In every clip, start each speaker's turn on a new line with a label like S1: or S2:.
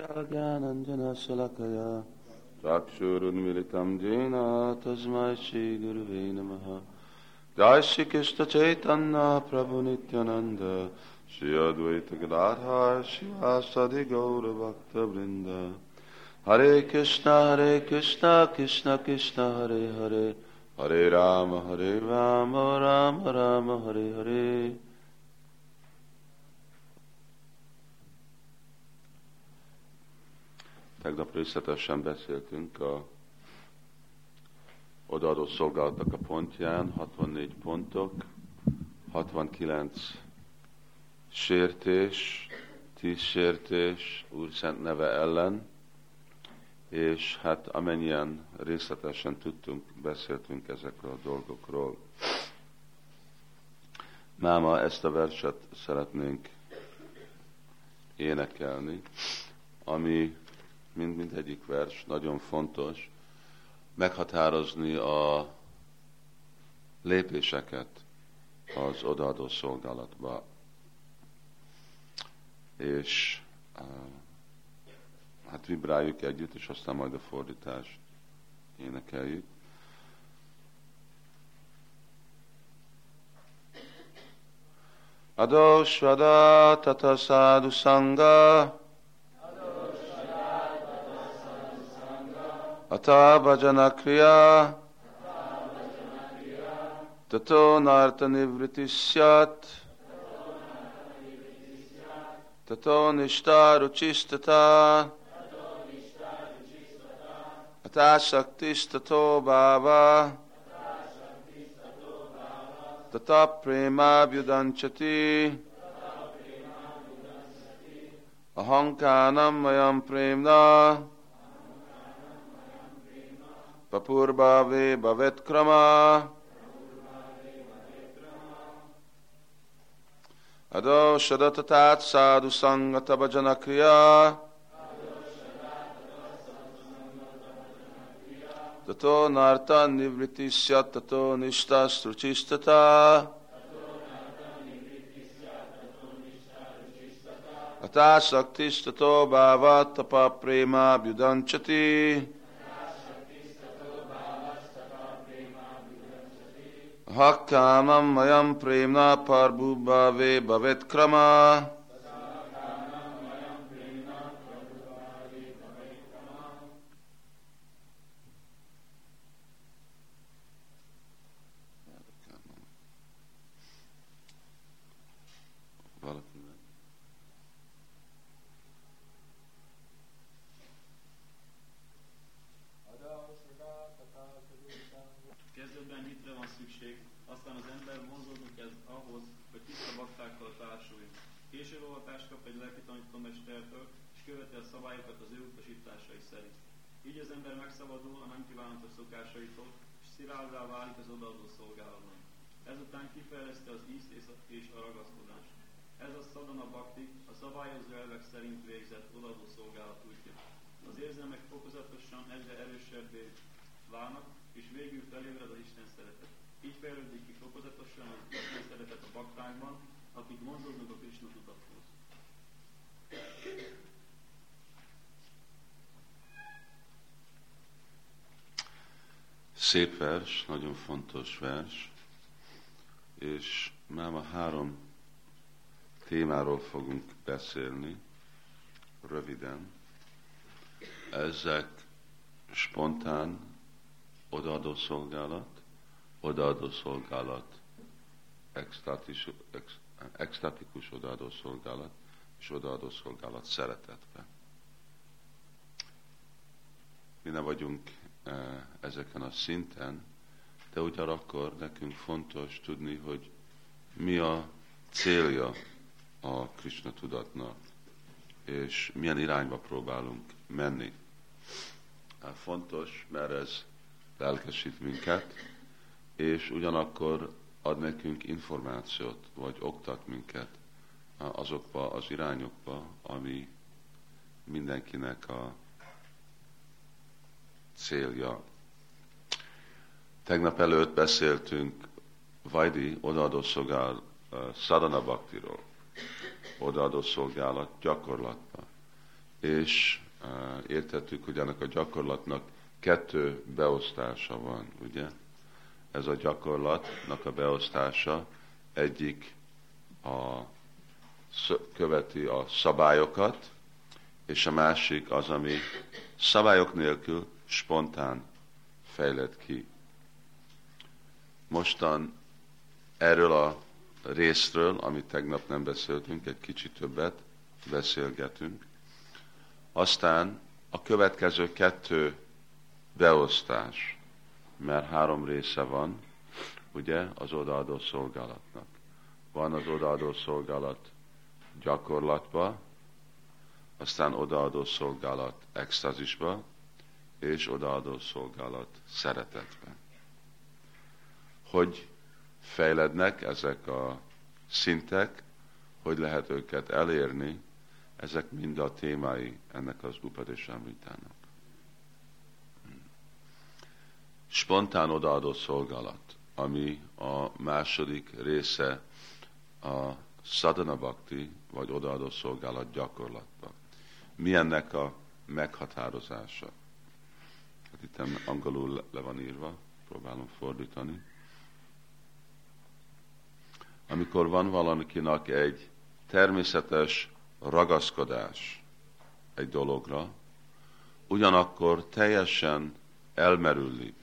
S1: ज्ञानञ्जन शलकया चाक्षुरुन्मिलितं येन तस्मै श्रीगुरुवे नमः जय श्री कृष्ण चैतन्य प्रभु नित्यानंद श्री अद्वैत गदाधर शिवासदि गौर भक्त वृंद हरे कृष्णा हरे कृष्णा कृष्ण कृष्ण हरे हरे हरे राम हरे राम राम राम हरे Hare Tegnap részletesen beszéltünk a odaadó szolgálatok a pontján, 64 pontok, 69 sértés, 10 sértés Úr Szent neve ellen, és hát amennyien részletesen tudtunk, beszéltünk ezekről a dolgokról. Máma ezt a verset szeretnénk énekelni, ami mind, mind egyik vers nagyon fontos, meghatározni a lépéseket az odaadó szolgálatba. És hát vibráljuk együtt, és aztán majd a fordítást énekeljük. Adosvada tata sadhu sangha Ata bhajana kriya Tato narta nivriti syat Tato nishta ruchistata Ata shaktistato bhava Tata prema vyudanchati Ahankanam mayam premna Papurvave Bhavet Krama. Ado Shadatatat Sadhu Sangata Bhajana Kriya. Tato Narta Nivriti Syat Tato Nishta Struchistata Ata ह क्यानम् प्रेम्णा पार्बुर्भावे भवेत्क्रम। Szép vers, nagyon fontos vers, és már a három témáról fogunk beszélni, röviden. Ezek spontán odaadó szolgálat, odaadó szolgálat, extatikus, ex, odaadó szolgálat, és odaadó szolgálat szeretetbe. Mi nem vagyunk ezeken a szinten, de ugyanakkor nekünk fontos tudni, hogy mi a célja a Krishna tudatnak, és milyen irányba próbálunk menni. Fontos, mert ez lelkesít minket, és ugyanakkor ad nekünk információt, vagy oktat minket azokba az irányokba, ami mindenkinek a célja. Tegnap előtt beszéltünk Vajdi odaadó szolgál uh, Sadhana Bhaktiról, odaadó szolgálat gyakorlatban. és uh, értettük, hogy ennek a gyakorlatnak kettő beosztása van, ugye? Ez a gyakorlatnak a beosztása egyik a, követi a szabályokat, és a másik az, ami szabályok nélkül spontán fejlett ki. Mostan erről a részről, amit tegnap nem beszéltünk, egy kicsit többet beszélgetünk. Aztán a következő kettő beosztás, mert három része van, ugye, az odaadó szolgálatnak. Van az odaadó szolgálat gyakorlatba, aztán odaadó szolgálat extázisba, és odaadó szolgálat szeretetbe. Hogy fejlednek ezek a szintek, hogy lehet őket elérni, ezek mind a témái ennek az Upadésámritának. Spontán odaadó szolgálat, ami a második része a sadhana bhakti, vagy odaadó szolgálat gyakorlatban. Mi ennek a meghatározása? Hát itt angolul le van írva, próbálom fordítani. Amikor van valakinek egy természetes ragaszkodás egy dologra, ugyanakkor teljesen elmerülni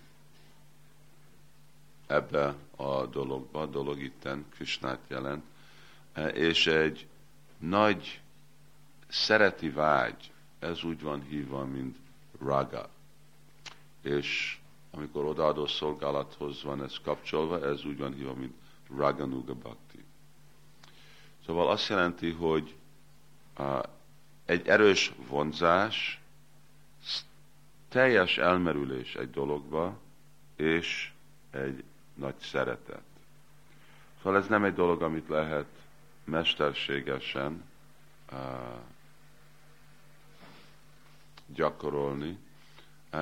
S1: ebbe a dologba, a dolog itten Krisnát jelent, és egy nagy szereti vágy, ez úgy van hívva, mint raga. És amikor odaadó szolgálathoz van ez kapcsolva, ez úgy van hívva, mint raganuga bhakti. Szóval azt jelenti, hogy egy erős vonzás, teljes elmerülés egy dologba, és egy nagy szeretet. Szóval ez nem egy dolog, amit lehet mesterségesen gyakorolni,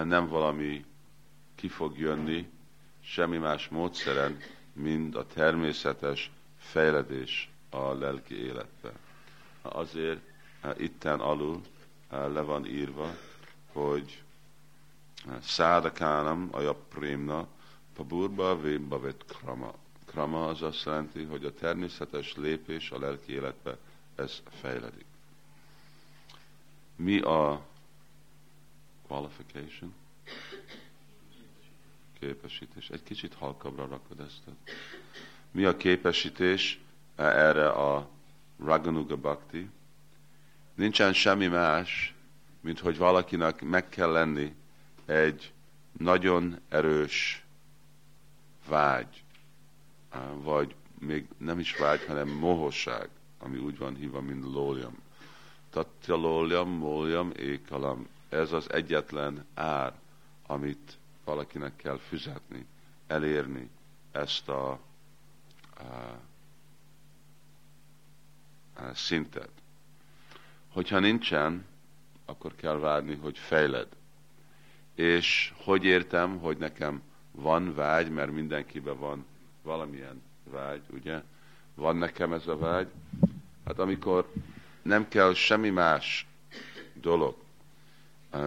S1: nem valami ki fog jönni, semmi más módszeren, mint a természetes fejledés a lelki életbe. Azért uh, itten alul uh, le van írva, hogy szádakánam a prémna, paburba vet krama krama az azt jelenti, hogy a természetes lépés a lelki életbe, ez fejledik. Mi a qualification? Képesítés. Egy kicsit halkabbra rakod ezt. Mi a képesítés erre a Raganuga Bhakti? Nincsen semmi más, mint hogy valakinek meg kell lenni egy nagyon erős vágy vagy még nem is vágy, hanem mohosság, ami úgy van hívva, mint lóljam. Tatya lóljam, móljam, ékalam. Ez az egyetlen ár, amit valakinek kell fizetni, elérni ezt a, a, a szintet. Hogyha nincsen, akkor kell várni, hogy fejled. És hogy értem, hogy nekem van vágy, mert mindenkiben van valamilyen vágy, ugye? Van nekem ez a vágy. Hát amikor nem kell semmi más dolog,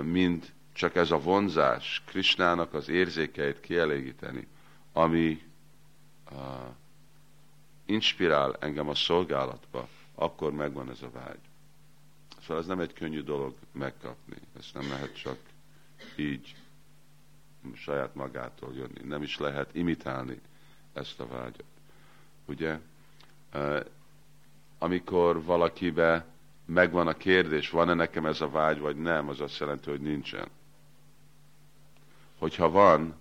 S1: mint csak ez a vonzás, Krisnának az érzékeit kielégíteni, ami uh, inspirál engem a szolgálatba, akkor megvan ez a vágy. Szóval ez nem egy könnyű dolog megkapni. Ezt nem lehet csak így saját magától jönni. Nem is lehet imitálni ezt a vágyat. Ugye? Amikor valakibe megvan a kérdés, van-e nekem ez a vágy, vagy nem, az azt jelenti, hogy nincsen. Hogyha van,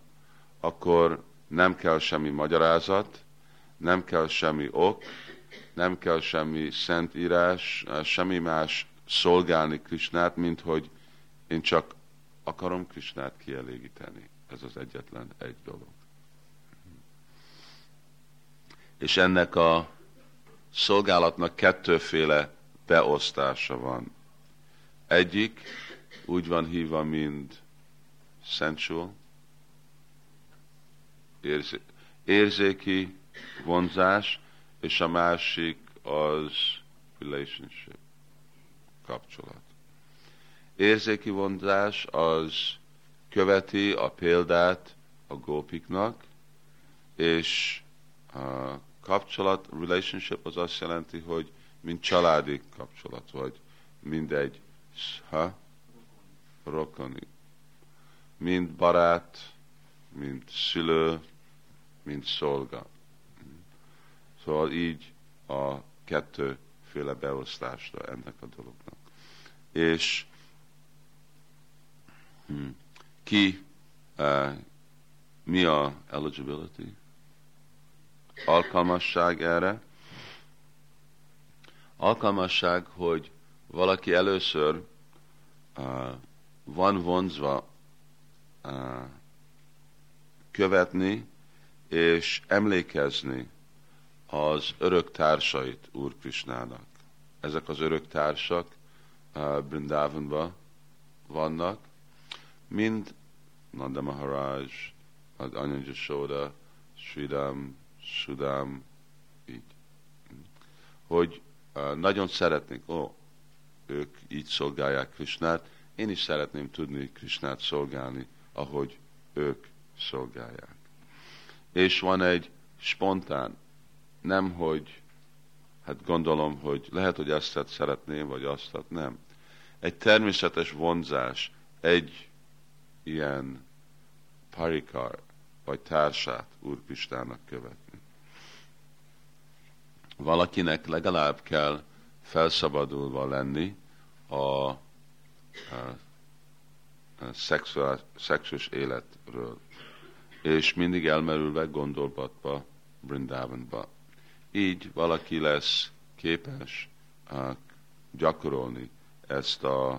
S1: akkor nem kell semmi magyarázat, nem kell semmi ok, nem kell semmi szentírás, semmi más szolgálni Krisnát, mint hogy én csak akarom Krisnát kielégíteni. Ez az egyetlen egy dolog. és ennek a szolgálatnak kettőféle beosztása van. Egyik úgy van hívva, mint sensual, érzé, érzéki vonzás, és a másik az relationship, kapcsolat. érzéki vonzás az követi a példát a gópiknak, és a kapcsolat, relationship az azt jelenti, hogy mint családi kapcsolat, vagy mindegy, ha? Rokoni. Mind barát, mint szülő, mint szolga. Szóval így a kettőféle beosztásra ennek a dolognak. És hm, ki, uh, mi a eligibility? Alkalmasság erre? Alkalmasság, hogy valaki először uh, van vonzva uh, követni és emlékezni az örök társait Úr Krisnának. Ezek az örök társak uh, Brindavanban vannak, mind Nanda Maharaj, Ananya Soda, Sridam, Sudam, így. Hogy nagyon szeretnék, ó, ők így szolgálják Krisnát, én is szeretném tudni Krisnát szolgálni, ahogy ők szolgálják. És van egy spontán, nem hogy, hát gondolom, hogy lehet, hogy ezt szeretném, vagy azt, nem. Egy természetes vonzás, egy ilyen parikar, vagy társát Úr Pistának követni. Valakinek legalább kell felszabadulva lenni a, a, a szexuális életről és mindig elmerülve gondolbatba Brindavanba. Így valaki lesz képes uh, gyakorolni ezt a,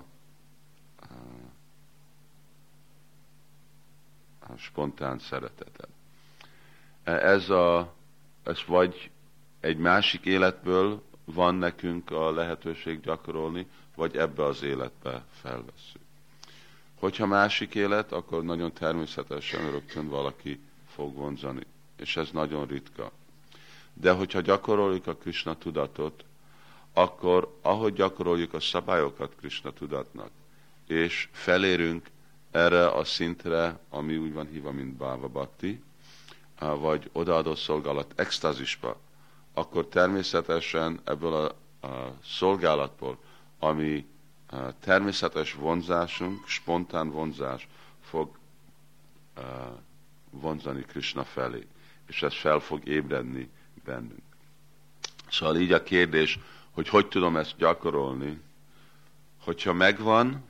S1: a spontán szeretetet. Ez, a, ez vagy egy másik életből van nekünk a lehetőség gyakorolni, vagy ebbe az életbe felveszünk. Hogyha másik élet, akkor nagyon természetesen rögtön valaki fog vonzani, és ez nagyon ritka. De hogyha gyakoroljuk a Krishna tudatot, akkor ahogy gyakoroljuk a szabályokat Krishna tudatnak, és felérünk erre a szintre, ami úgy van hívva, mint Bhava Bhakti, vagy odaadó szolgálat extázisba, akkor természetesen ebből a, a szolgálatból, ami természetes vonzásunk, spontán vonzás fog vonzani Krishna felé, és ez fel fog ébredni bennünk. Szóval így a kérdés, hogy hogy tudom ezt gyakorolni, hogyha megvan,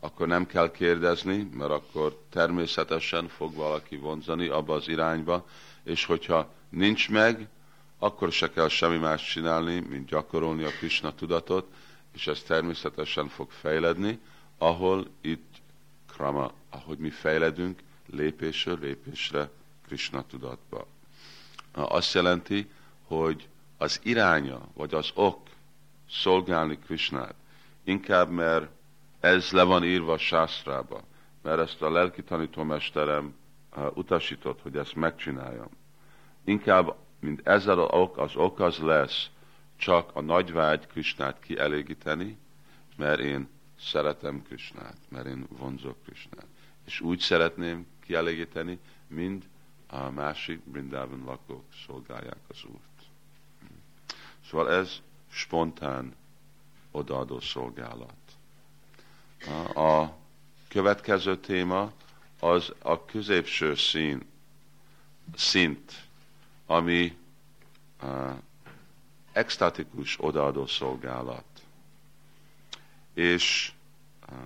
S1: akkor nem kell kérdezni, mert akkor természetesen fog valaki vonzani abba az irányba, és hogyha nincs meg, akkor se kell semmi más csinálni, mint gyakorolni a Krishna tudatot, és ez természetesen fog fejledni, ahol itt krama, ahogy mi fejledünk lépésről lépésre Krishna tudatba. Azt jelenti, hogy az iránya, vagy az ok szolgálni Krishnát, inkább mert ez le van írva a sásztrába, mert ezt a lelki tanítómesterem utasított, hogy ezt megcsináljam. Inkább, mint ezzel az ok az lesz, csak a nagy vágy Krisnát kielégíteni, mert én szeretem Krisnát, mert én vonzok Krisnát. És úgy szeretném kielégíteni, mind a másik Brindában lakók szolgálják az Úrt. Szóval ez spontán odaadó szolgálat. A következő téma az a középső szín, szint, ami extatikus odaadó szolgálat. És uh,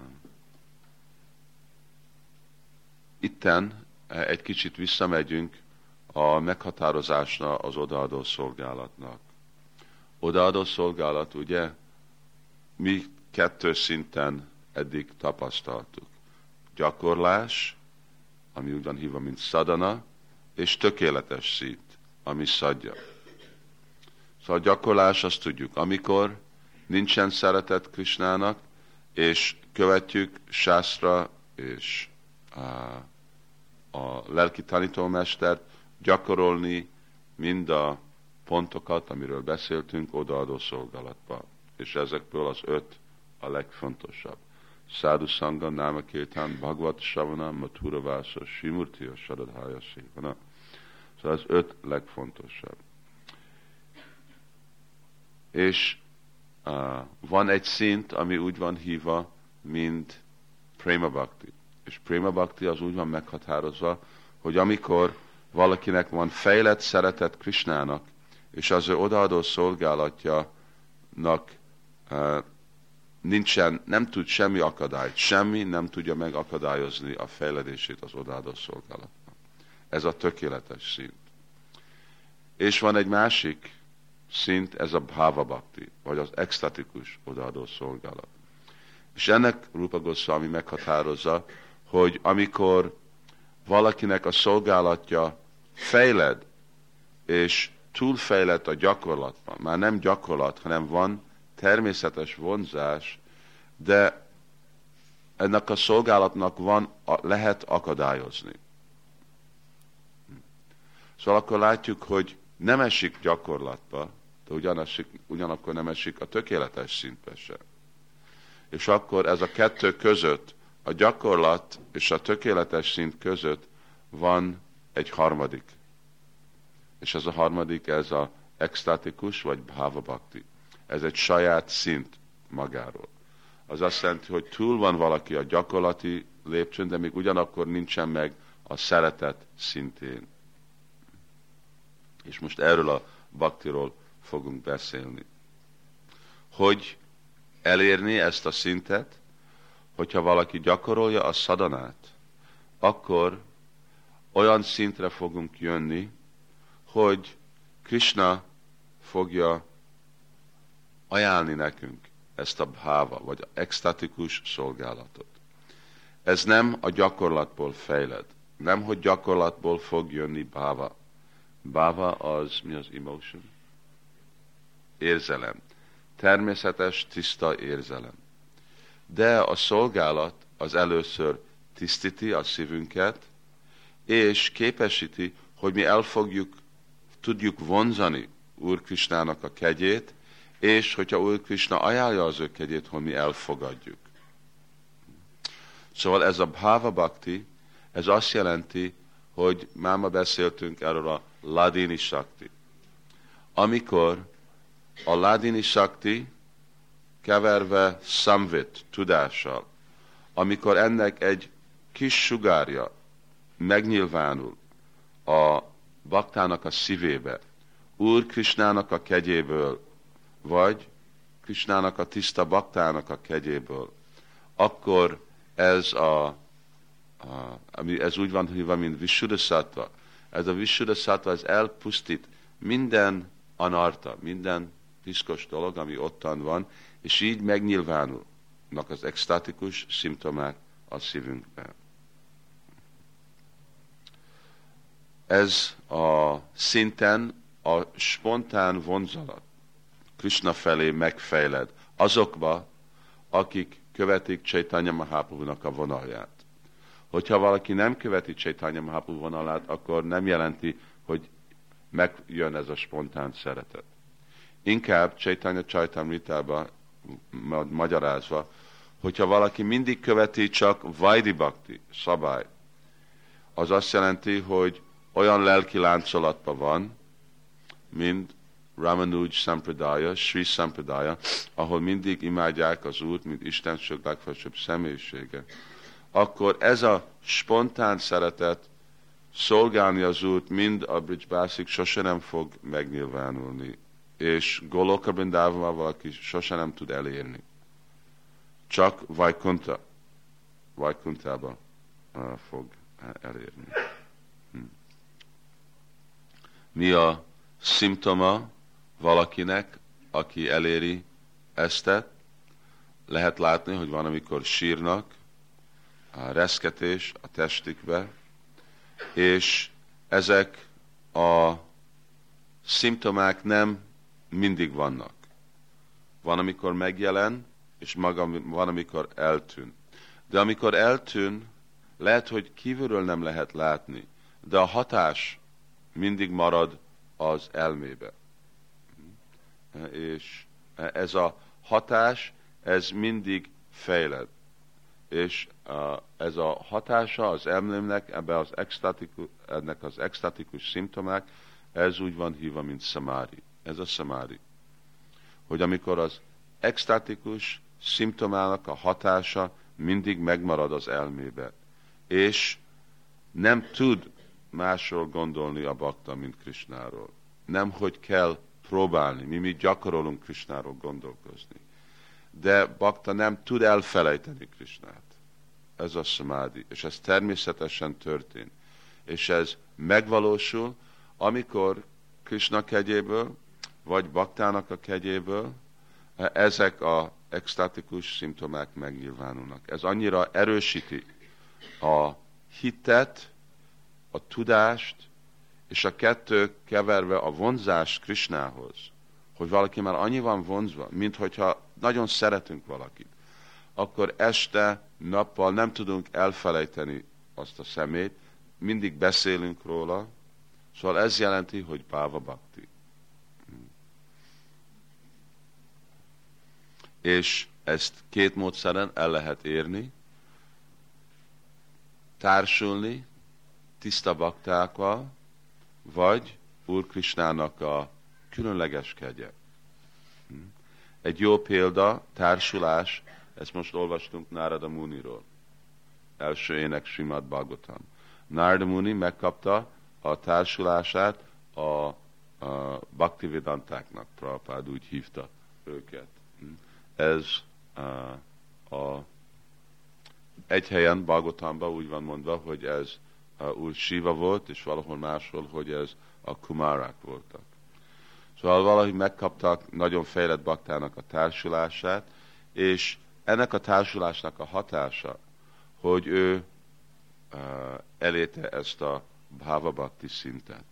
S1: itten uh, egy kicsit visszamegyünk a meghatározásna az odaadó szolgálatnak. Odaadó szolgálat, ugye, mi kettő szinten eddig tapasztaltuk. Gyakorlás, ami úgy van hívva, mint szadana, és tökéletes szint, ami szadja. Szóval a gyakorlás azt tudjuk, amikor nincsen szeretet Krisnának, és követjük Sászra és a, a lelki tanítómestert, gyakorolni mind a pontokat, amiről beszéltünk, odaadó szolgálatba. És ezekből az öt a legfontosabb. Sadhu Sangha, Nama Kirtan, Bhagavad Savana, Mathura Vasa, Simurtiya, Saradhaya Szévana. Szóval az öt legfontosabb. És uh, van egy szint, ami úgy van hívva, mint Prema Bhakti. És Prema Bhakti az úgy van meghatározva, hogy amikor valakinek van fejlett szeretet Krishnának, és az ő odaadó szolgálatjának uh, nincsen, nem tud semmi akadályt, semmi nem tudja megakadályozni a fejledését az odaadó szolgálatnak. Ez a tökéletes szint. És van egy másik szint, ez a bhava bhakti, vagy az extatikus odaadó szolgálat. És ennek Rupa Goswami meghatározza, hogy amikor valakinek a szolgálatja fejled, és túlfejlett a gyakorlatban, már nem gyakorlat, hanem van természetes vonzás, de ennek a szolgálatnak van, lehet akadályozni. Szóval akkor látjuk, hogy nem esik gyakorlatba, de ugyanasik, ugyanakkor nem esik a tökéletes szintbe sem. És akkor ez a kettő között, a gyakorlat és a tökéletes szint között van egy harmadik. És ez a harmadik, ez a extatikus vagy bhava bhakti. Ez egy saját szint magáról. Az azt jelenti, hogy túl van valaki a gyakorlati lépcsőn, de még ugyanakkor nincsen meg a szeretet szintén. És most erről a baktiról fogunk beszélni. Hogy elérni ezt a szintet, hogyha valaki gyakorolja a szadanát, akkor olyan szintre fogunk jönni, hogy Krishna fogja ajánlni nekünk ezt a bháva, vagy extatikus szolgálatot. Ez nem a gyakorlatból fejled. Nem, hogy gyakorlatból fog jönni báva. Báva az, mi az emotion? Érzelem. Természetes, tiszta érzelem. De a szolgálat az először tisztíti a szívünket, és képesíti, hogy mi el fogjuk, tudjuk vonzani Úr Krisnának a kegyét, és hogyha Úr Krishna ajánlja az ő kegyét, hogy mi elfogadjuk. Szóval ez a Bhava Bhakti, ez azt jelenti, hogy már ma beszéltünk erről a Ladini Shakti. Amikor a Ladini Shakti keverve Samvit tudással, amikor ennek egy kis sugárja megnyilvánul a baktának a szívébe, Úr Krisnának a kegyéből, vagy Krisnának a tiszta baktának a kegyéből, akkor ez a ami ez úgy van hívva, mint Visuddhasattva. Ez a Visuddhasattva, ez elpusztít minden anarta, minden piszkos dolog, ami ottan van, és így megnyilvánulnak az extatikus szimptomák a szívünkben. Ez a szinten a spontán vonzalat, Krishna felé megfejled azokba, akik követik Chaitanya Mahaprabhu-nak a vonalját. Hogyha valaki nem követi Chaitanya Mahaprabhu vonalát, akkor nem jelenti, hogy megjön ez a spontán szeretet. Inkább Chaitanya Chaitamritába magyarázva, hogyha valaki mindig követi csak Vaidi Bhakti szabály, az azt jelenti, hogy olyan lelki láncolatban van, mint Ramanuj Sampradaya, Sri Sampradaya, ahol mindig imádják az Úrt, mint Isten sok legfelsőbb személyisége, akkor ez a spontán szeretet szolgálni az Úrt mind a Bridgebászik sose nem fog megnyilvánulni. És Goloka Brindával valaki sose nem tud elérni. Csak Vajkunta, Vajkuntába fog elérni. Hm. Mi a szimptoma valakinek, aki eléri eztet, lehet látni, hogy van, amikor sírnak, a reszketés a testikbe, és ezek a szimptomák nem mindig vannak. Van, amikor megjelen, és maga, van, amikor eltűn. De amikor eltűn, lehet, hogy kívülről nem lehet látni, de a hatás mindig marad az elmébe és ez a hatás, ez mindig fejled. És ez a hatása az emlémnek, ebbe az extatikus, ennek az extatikus szimptomák, ez úgy van hívva, mint szamári. Ez a szamári. Hogy amikor az extatikus szimptomának a hatása mindig megmarad az elmébe, és nem tud másról gondolni a bakta, mint Krisnáról. Nem, hogy kell próbálni, mi mi gyakorolunk Krisnáról gondolkozni. De bakta nem tud elfelejteni Krisnát. Ez a samádi, és ez természetesen történt. És ez megvalósul, amikor Krishna kegyéből, vagy baktának a kegyéből ezek a extatikus szimptomák megnyilvánulnak. Ez annyira erősíti a hitet, a tudást, és a kettő keverve a vonzás Krisnához, hogy valaki már annyi van vonzva, mint hogyha nagyon szeretünk valakit, akkor este, nappal nem tudunk elfelejteni azt a szemét, mindig beszélünk róla, szóval ez jelenti, hogy Báva Bhakti. És ezt két módszeren el lehet érni, társulni tiszta baktákkal, vagy Úr Krisnának a különleges kegye. Egy jó példa, társulás, ezt most olvastunk Nárada Muniról. Első ének Simad Bhagavatam. Nárada Muni megkapta a társulását a, a Bhaktivedantáknak, Prabhupád úgy hívta őket. Ez a, a egy helyen Bhagavatamban úgy van mondva, hogy ez úr Shiva volt, és valahol máshol, hogy ez a Kumarák voltak. Szóval valahogy megkaptak nagyon fejlett baktának a társulását, és ennek a társulásnak a hatása, hogy ő uh, eléte ezt a Bhava Bhakti szintet.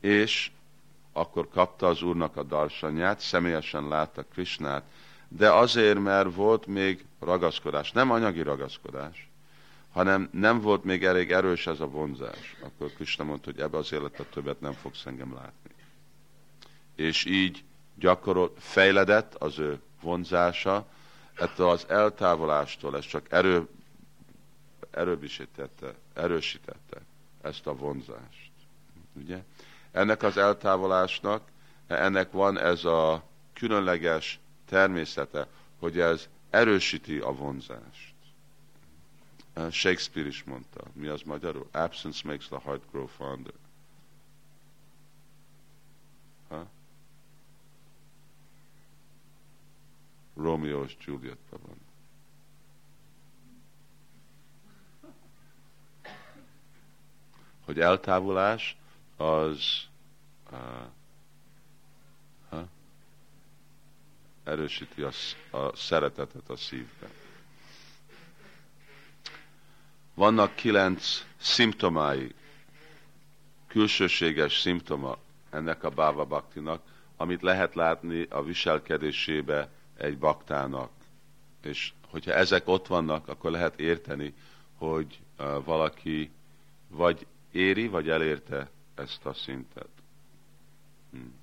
S1: És akkor kapta az Úrnak a darsanyát, személyesen látta Krishnát, de azért, mert volt még ragaszkodás, nem anyagi ragaszkodás, hanem nem volt még elég erős ez a vonzás. Akkor Krishna mondta, hogy ebbe az életet többet nem fogsz engem látni. És így gyakorol, fejledett az ő vonzása, ettől az eltávolástól ez csak erő, erősítette, erősítette ezt a vonzást. Ugye? Ennek az eltávolásnak, ennek van ez a különleges természete, hogy ez erősíti a vonzást. Shakespeare is mondta, mi az magyarul? Absence makes the heart grow fonder. Ha? Romeo és van. Hogy eltávolás az uh, erősíti a, a szeretetet a szívben. Vannak kilenc szimptomái, külsőséges szimptoma ennek a báva baktinak, amit lehet látni a viselkedésébe egy baktának. És hogyha ezek ott vannak, akkor lehet érteni, hogy valaki vagy éri, vagy elérte ezt a szintet. Hmm.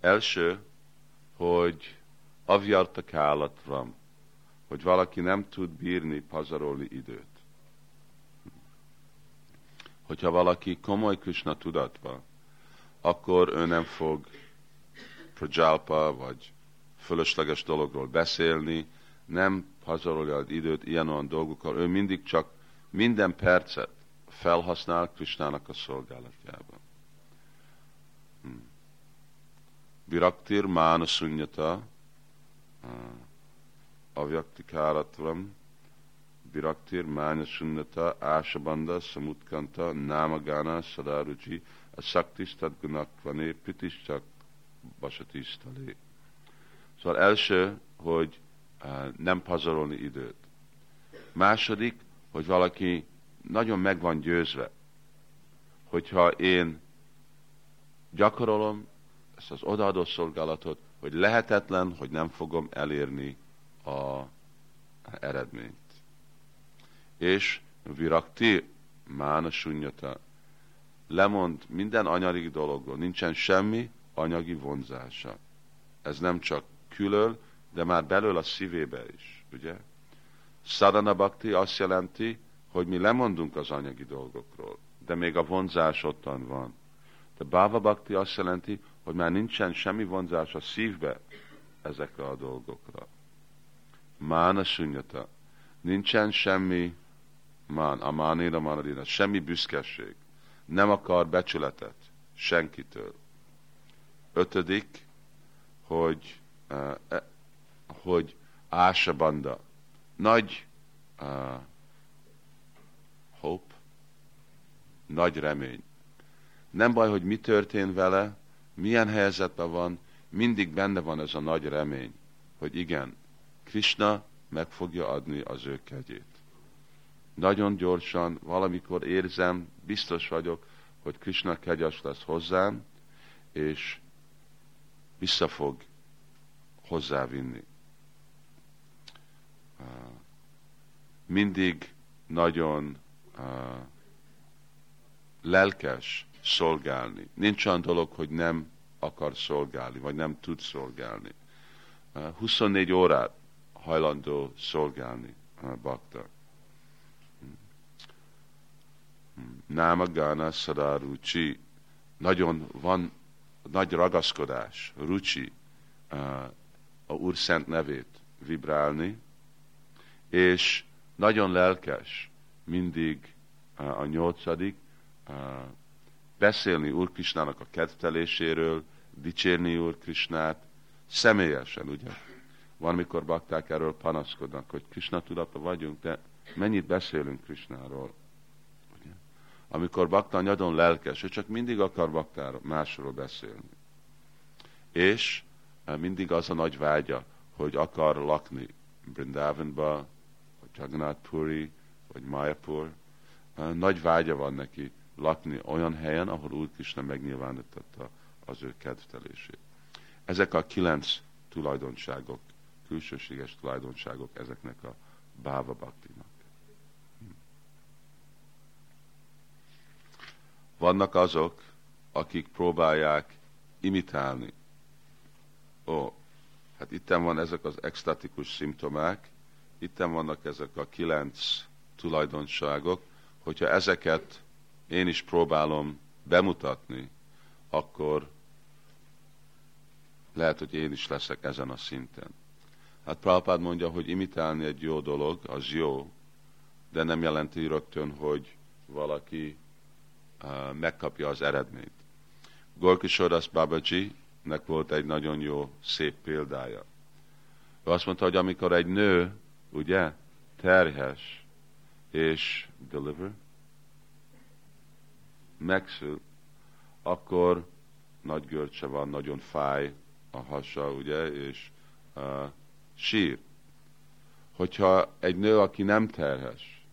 S1: Első, hogy avyarta van, hogy valaki nem tud bírni, pazarolni időt. Hogyha valaki komoly Krishna tudatva, akkor ő nem fog prajalpa vagy fölösleges dologról beszélni, nem pazarolja az időt ilyen olyan dolgokkal, ő mindig csak minden percet felhasznál Krisnának a szolgálatjában. Hmm. Viraktir mána sunyata, avyaktikáratvam, viraktir, mánya sunnata, ásabanda, samutkanta, námagana, szadárucsi, a szaktisztat gunakvané, pitisztak, basatisztalé. Szóval első, hogy nem pazarolni időt. Második, hogy valaki nagyon meg van győzve, hogyha én gyakorolom ezt az odaadó szolgálatot, hogy lehetetlen, hogy nem fogom elérni a eredményt. És virakti mána sunyata lemond minden anyagi dologról, nincsen semmi anyagi vonzása. ez nem csak külön, de már belül a szívébe is, ugye? Sadhana Bhakti azt jelenti, hogy mi lemondunk az anyagi dolgokról, de még a vonzás ottan van. De Bhava Bhakti azt jelenti, hogy már nincsen semmi vonzás a szívbe ezekre a dolgokra. Mána sunyata. Nincsen semmi mán, a mánira, mánadina, semmi büszkeség. Nem akar becsületet senkitől. Ötödik, hogy, uh, hogy Ása Banda. Nagy uh, hope, nagy remény. Nem baj, hogy mi történt vele, milyen helyzetben van, mindig benne van ez a nagy remény, hogy igen, Krishna meg fogja adni az ő kegyét. Nagyon gyorsan, valamikor érzem, biztos vagyok, hogy Krishna kegyes lesz hozzám, és vissza fog hozzávinni. Mindig nagyon lelkes szolgálni. Nincs olyan dolog, hogy nem akar szolgálni, vagy nem tud szolgálni. 24 órát hajlandó szolgálni a bakta. Náma Gana Sada Rucsi. Nagyon van nagy ragaszkodás, Rucsi, a Úr Szent nevét vibrálni, és nagyon lelkes mindig a nyolcadik, beszélni Úr Krisnának a kedvteléséről, dicsérni Úr Krisnát, személyesen, ugye? Van, mikor bakták erről panaszkodnak, hogy Krishna tudata vagyunk, de mennyit beszélünk Krishnáról? Amikor bakta nagyon lelkes, ő csak mindig akar baktáról, másról beszélni. És eh, mindig az a nagy vágya, hogy akar lakni Brindavanba, vagy Jagannath Puri, vagy Mayapur. Eh, nagy vágya van neki lakni olyan helyen, ahol Úr Krishna megnyilvánította az ő kedvtelését. Ezek a kilenc tulajdonságok külsőséges tulajdonságok ezeknek a báva baktinak. Vannak azok, akik próbálják imitálni. Ó, hát itten van ezek az extatikus szimptomák, itten vannak ezek a kilenc tulajdonságok, hogyha ezeket én is próbálom bemutatni, akkor lehet, hogy én is leszek ezen a szinten. Hát Prabhupád mondja, hogy imitálni egy jó dolog, az jó, de nem jelenti rögtön, hogy valaki megkapja az eredményt. Gorkishodas Babaji nek volt egy nagyon jó, szép példája. Ő azt mondta, hogy amikor egy nő, ugye, terhes, és deliver, megszül, akkor nagy görcse van, nagyon fáj a hasa, ugye, és uh, sír. Hogyha egy nő, aki nem terhes,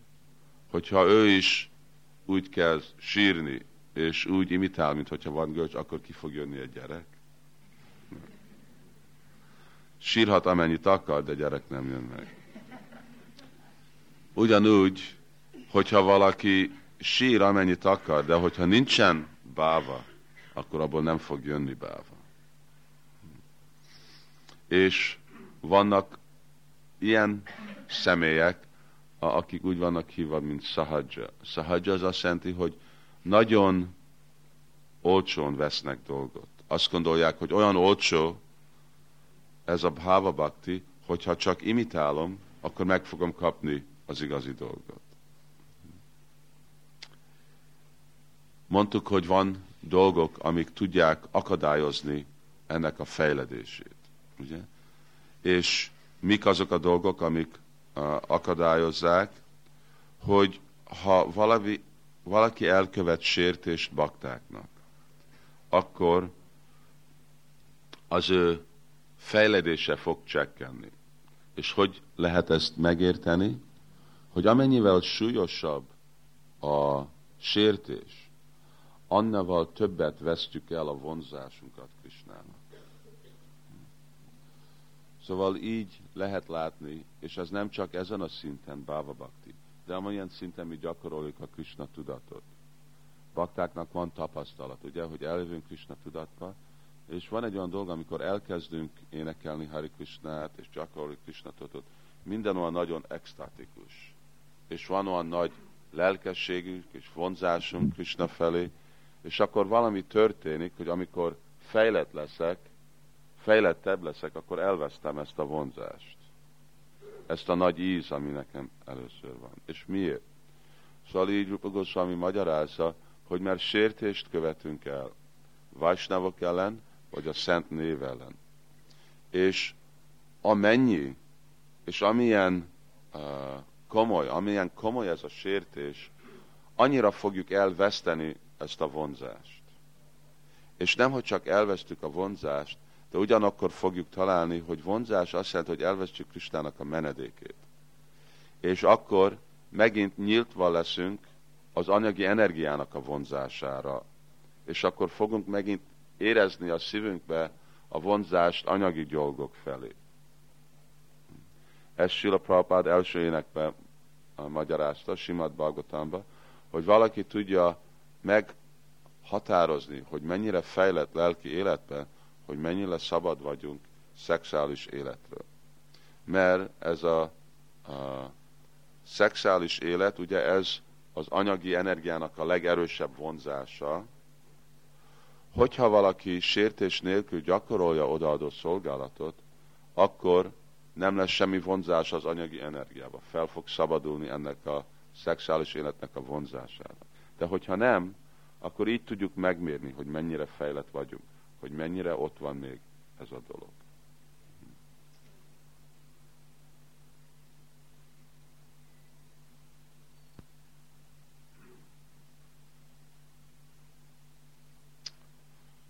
S1: hogyha ő is úgy kezd sírni, és úgy imitál, mint hogyha van görcs, akkor ki fog jönni egy gyerek? Sírhat amennyit akar, de gyerek nem jön meg. Ugyanúgy, hogyha valaki sír amennyit akar, de hogyha nincsen báva, akkor abból nem fog jönni báva. És vannak ilyen személyek, akik úgy vannak hívva, mint sahadja. Sahadja az azt jelenti, hogy nagyon olcsón vesznek dolgot. Azt gondolják, hogy olyan olcsó ez a bhava bhakti, hogyha csak imitálom, akkor meg fogom kapni az igazi dolgot. Mondtuk, hogy van dolgok, amik tudják akadályozni ennek a fejledését. Ugye? és mik azok a dolgok, amik akadályozzák, hogy ha valami, valaki elkövet sértést baktáknak, akkor az ő fejledése fog csekkenni. És hogy lehet ezt megérteni? Hogy amennyivel súlyosabb a sértés, annával többet vesztjük el a vonzásunkat Krisnának. Szóval így lehet látni, és ez nem csak ezen a szinten, Bhava Bhakti, de amolyan szinten mi gyakoroljuk a Krishna tudatot. Baktáknak van tapasztalat, ugye, hogy eljövünk Krishna tudatba, És van egy olyan dolog, amikor elkezdünk énekelni Hari Krishnát és gyakorolni Krishna minden olyan nagyon extatikus. És van olyan nagy lelkességünk és vonzásunk Krishna felé, és akkor valami történik, hogy amikor fejlett leszek, fejlettebb leszek, akkor elvesztem ezt a vonzást. Ezt a nagy íz, ami nekem először van. És miért? Szóval így Goswami magyarázza, hogy mert sértést követünk el. Vajsnavok ellen, vagy a szent név ellen. És amennyi, és amilyen uh, komoly, amilyen komoly ez a sértés, annyira fogjuk elveszteni ezt a vonzást. És nem, hogy csak elvesztük a vonzást, de ugyanakkor fogjuk találni, hogy vonzás azt jelenti, hogy elvesztjük Kristának a menedékét. És akkor megint nyíltva leszünk az anyagi energiának a vonzására. És akkor fogunk megint érezni a szívünkbe a vonzást anyagi dolgok felé. Ez Sila Prabhupád első énekben magyarázta, Simad Bhagavatamba, hogy valaki tudja meghatározni, hogy mennyire fejlett lelki életben, hogy mennyire szabad vagyunk szexuális életről. Mert ez a, a szexuális élet, ugye ez az anyagi energiának a legerősebb vonzása, hogyha valaki sértés nélkül gyakorolja odaadó szolgálatot, akkor nem lesz semmi vonzás az anyagi energiába. Fel fog szabadulni ennek a szexuális életnek a vonzására. De hogyha nem, akkor így tudjuk megmérni, hogy mennyire fejlett vagyunk, hogy mennyire ott van még ez a dolog.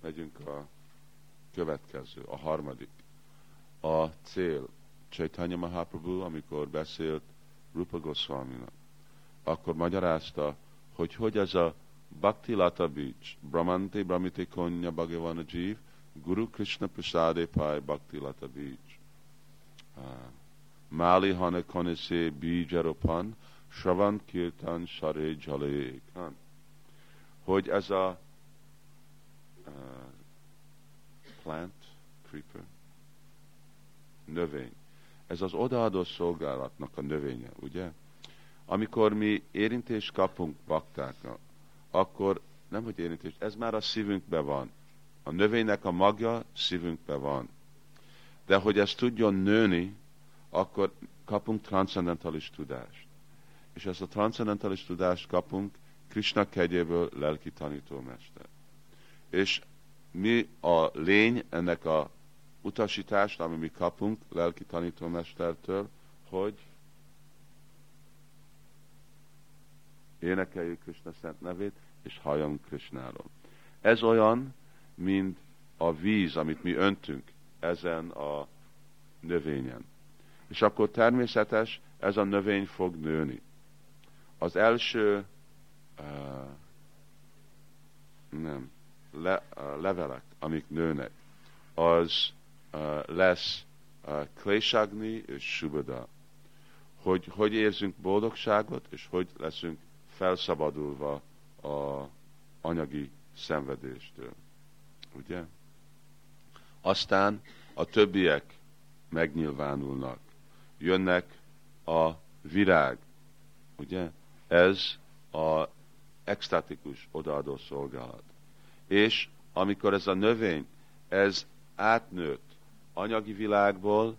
S1: Megyünk a következő, a harmadik. A cél. Chaitanya Mahaprabhu, amikor beszélt Rupa Goswami-nak, akkor magyarázta, hogy hogy ez a Bhakti Lata Beach, Brahmante Brahmite Konya Bhagavana Jeev, Guru Krishna Prasade Pai Bhakti Lata Beach. Uh, Mali Hane Konese Bijaropan, Shravan Kirtan Sare Jale Kan. Hogy ez a uh, plant, creeper, növény, ez az odaadó szolgálatnak a növénye, ugye? Amikor mi érintést kapunk baktáknak, akkor nem, hogy érintést, ez már a szívünkbe van. A növénynek a magja szívünkbe van. De hogy ez tudjon nőni, akkor kapunk transzendentális tudást. És ezt a transzendentális tudást kapunk Krishna kegyéből lelki tanítómester. És mi a lény ennek a utasítást, ami mi kapunk lelki tanítómestertől, hogy énekeljük Krishna szent nevét, és halljunk Krishnáról. Ez olyan, mint a víz, amit mi öntünk ezen a növényen. És akkor természetes, ez a növény fog nőni. Az első uh, nem, le, uh, levelek, amik nőnek, az uh, lesz uh, Klésagni és Subada. Hogy, hogy érzünk boldogságot, és hogy leszünk felszabadulva a anyagi szenvedéstől. Ugye? Aztán a többiek megnyilvánulnak. Jönnek a virág. Ugye? Ez a extatikus odaadó szolgálat. És amikor ez a növény, ez átnőtt anyagi világból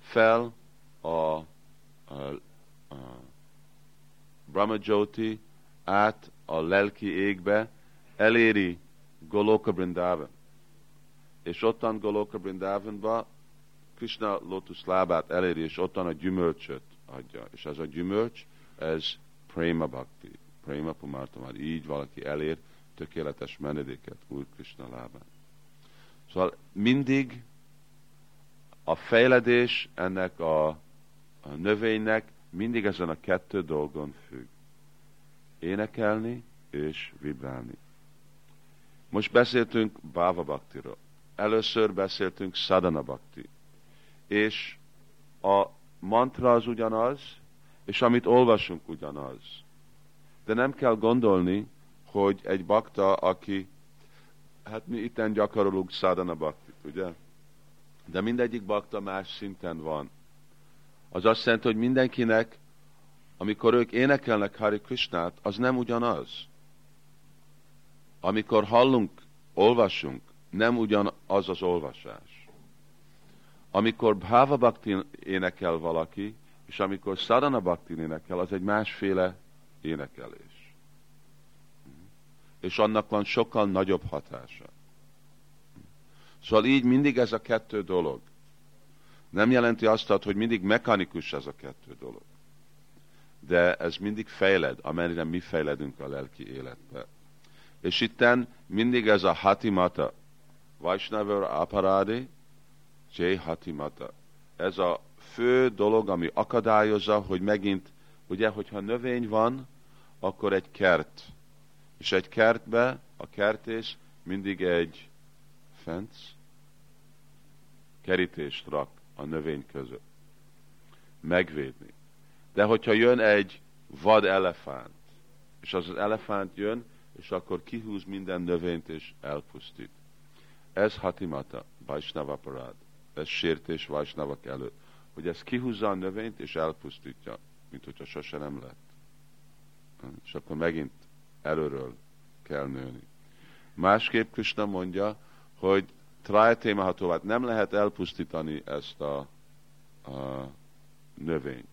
S1: fel a, a, Brahma Jyoti át a lelki égbe, eléri Goloka Brindavan. És ottan Goloka Brindavanba Krishna lotus lábát eléri, és ottan a gyümölcsöt adja. És ez a gyümölcs, ez Prema Bhakti, Prema Pumartamad. Így valaki elér tökéletes menedéket Úr Krishna lábán. Szóval mindig a fejledés ennek a, a növénynek mindig ezen a kettő dolgon függ. Énekelni és vibrálni. Most beszéltünk Bhava Bhaktiról. Először beszéltünk Sadhana Bhakti. És a mantra az ugyanaz, és amit olvasunk ugyanaz. De nem kell gondolni, hogy egy bakta, aki hát mi itten gyakorolunk sadhana bhaktit, ugye? De mindegyik bakta más szinten van. Az azt jelenti, hogy mindenkinek, amikor ők énekelnek Hari Krishnát, az nem ugyanaz. Amikor hallunk, olvasunk, nem ugyanaz az olvasás. Amikor Bhava Bhakti énekel valaki, és amikor Sadhana Bhakti énekel, az egy másféle énekelés. És annak van sokkal nagyobb hatása. Szóval így mindig ez a kettő dolog. Nem jelenti azt, hogy mindig mechanikus ez a kettő dolog. De ez mindig fejled, amennyire mi fejledünk a lelki életbe. És itten mindig ez a hatimata, Vaisnavar aparádi, Jay hatimata. Ez a fő dolog, ami akadályozza, hogy megint, ugye, hogyha növény van, akkor egy kert. És egy kertbe a kertész mindig egy fence, kerítést rak a növény között. Megvédni. De hogyha jön egy vad elefánt, és az az elefánt jön, és akkor kihúz minden növényt és elpusztít. Ez hatimata, Vaisnava parád. Ez sértés Vaisnavak előtt. Hogy ez kihúzza a növényt és elpusztítja, mint hogyha sose nem lett. És akkor megint előről kell nőni. Másképp Krishna mondja, hogy trájtémahatóvát nem lehet elpusztítani ezt a, a növényt.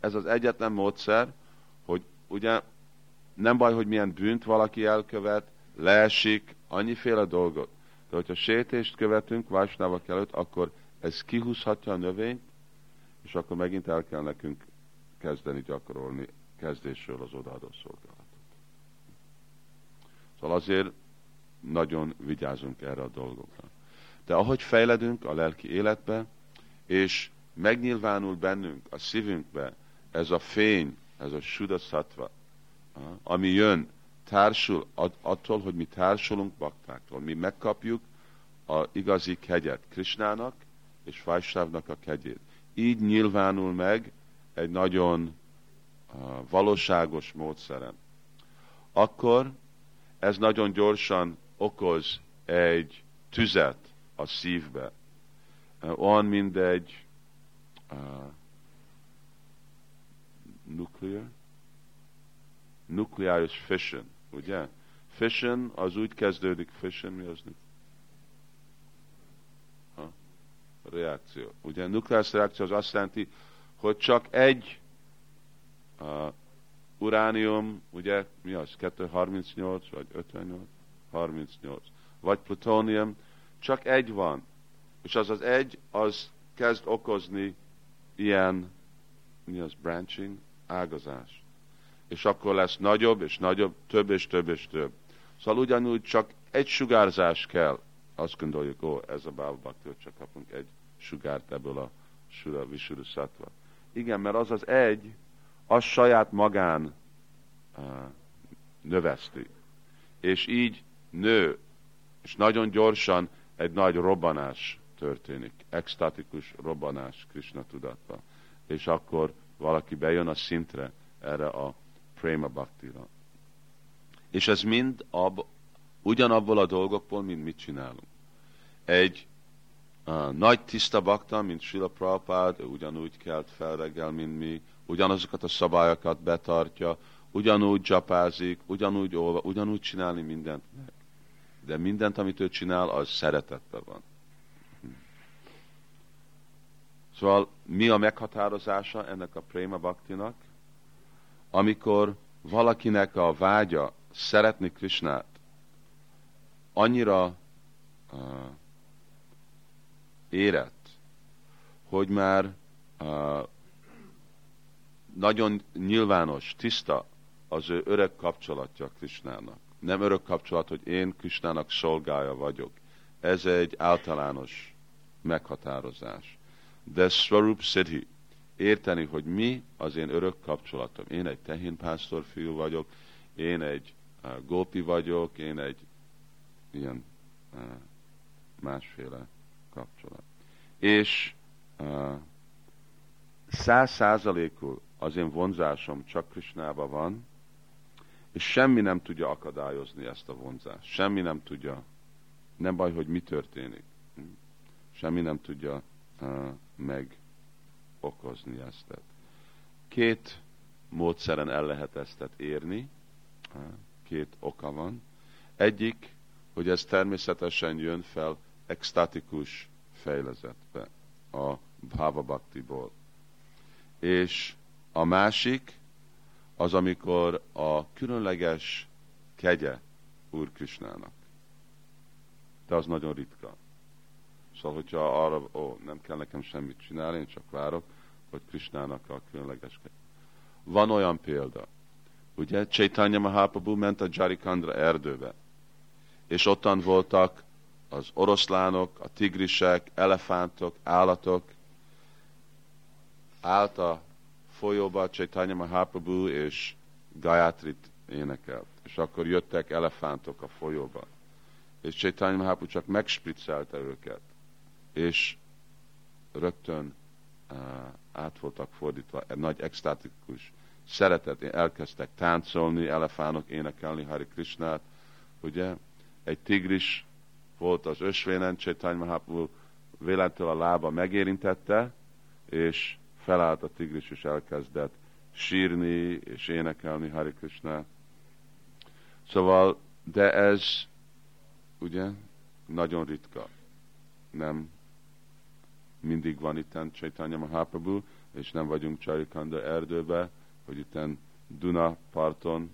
S1: Ez az egyetlen módszer, hogy ugye nem baj, hogy milyen bűnt valaki elkövet, leesik, annyiféle dolgot. De hogyha sétést követünk Vásnávak előtt, akkor ez kihúzhatja a növényt, és akkor megint el kell nekünk kezdeni gyakorolni kezdésről az odaadó szolgálatot. Szóval azért nagyon vigyázunk erre a dolgokra. De ahogy fejledünk a lelki életbe, és megnyilvánul bennünk, a szívünkbe ez a fény, ez a sudaszatva, ami jön, társul attól, hogy mi társulunk baktáktól. Mi megkapjuk a igazi kegyet Krisnának és Vajsávnak a kegyét. Így nyilvánul meg egy nagyon valóságos módszeren. Akkor ez nagyon gyorsan okoz egy tüzet a szívbe. Olyan, mint egy uh, nuclear, nukleáris fission, ugye? Fission az úgy kezdődik, fission mi az? Ha? Reakció. Ugye nukleáris reakció az azt jelenti, hogy csak egy uh, uránium, ugye mi az? 238 vagy 58? 38. Vagy plutónium, csak egy van. És az az egy, az kezd okozni ilyen, mi az, branching, ágazás és akkor lesz nagyobb, és nagyobb, több, és több, és több. Szóval ugyanúgy csak egy sugárzás kell. Azt gondoljuk, ó, ez a bálbakti, hogy csak kapunk egy sugárt ebből a sura, szatva. Igen, mert az az egy, az saját magán uh, növeszti. És így nő, és nagyon gyorsan egy nagy robbanás történik, extatikus robbanás Krishna tudatba. És akkor valaki bejön a szintre, erre a Prema Bhaktira. És ez mind ab, ugyanabból a dolgokból, mint mit csinálunk. Egy uh, nagy tiszta bakta, mint Sila Prabhupád, ugyanúgy kelt fel reggel, mint mi, ugyanazokat a szabályokat betartja, ugyanúgy csapázik, ugyanúgy olva, ugyanúgy csinálni mindent meg. De mindent, amit ő csinál, az szeretetben van. Szóval mi a meghatározása ennek a Prema Bhaktinak? amikor valakinek a vágya szeretni Krisnát annyira uh, érett, hogy már uh, nagyon nyilvános, tiszta az ő örök kapcsolatja Krisnának. Nem örök kapcsolat, hogy én Krisnának szolgája vagyok. Ez egy általános meghatározás. De Swarup Siddhi, érteni, hogy mi az én örök kapcsolatom. Én egy tehénpásztor fiú vagyok, én egy uh, gópi vagyok, én egy ilyen uh, másféle kapcsolat. És uh, száz százalékul az én vonzásom csak Krisnába van, és semmi nem tudja akadályozni ezt a vonzást. Semmi nem tudja nem baj, hogy mi történik. Semmi nem tudja uh, meg okozni ezt. Két módszeren el lehet ezt érni, két oka van. Egyik, hogy ez természetesen jön fel extatikus fejlezetbe, a Bhava Bhaktiból. És a másik, az amikor a különleges kegye Úr Krisnának. De az nagyon ritka. Szóval, hogyha arra, ó, nem kell nekem semmit csinálni, én csak várok, hogy Krisnának a különleges kegye. Van olyan példa, ugye, Chaitanya Mahaprabhu ment a Jarikandra erdőbe, és ottan voltak az oroszlánok, a tigrisek, elefántok, állatok, állt a folyóba Chaitanya Mahaprabhu és Gayatrit énekelt. És akkor jöttek elefántok a folyóba. És Chaitanya Mahaprabhu csak megspriccelte őket. És rögtön uh, át voltak fordítva, egy nagy extatikus szeretet, elkezdtek táncolni, elefánok énekelni Hari Krishnát, ugye, egy tigris volt az ösvénen, Chaitanya Mahaprabhu véletlenül a lába megérintette, és felállt a tigris, és elkezdett sírni, és énekelni Hari Krishna. Szóval, de ez ugye nagyon ritka. Nem mindig van itt Chaitanya Mahaprabhu, és nem vagyunk Charikanda erdőbe, hogy itt Duna parton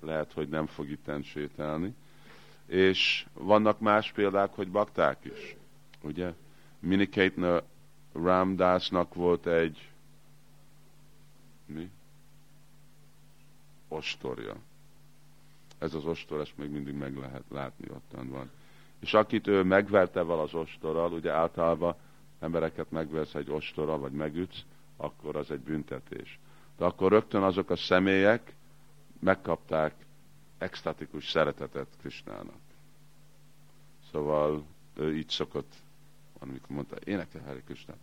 S1: lehet, hogy nem fog itt sétálni. És vannak más példák, hogy bakták is. Ugye? Minikeitna Ramdásnak volt egy mi? Ostorja. Ez az ostor, ezt még mindig meg lehet látni, ottan van. És akit ő megverte val az ostorral, ugye általában embereket megversz egy ostorral, vagy megütsz, akkor az egy büntetés. De akkor rögtön azok a személyek megkapták extatikus szeretetet Krisnának. Szóval ő így szokott amikor mondta, énekel Hari Krishna,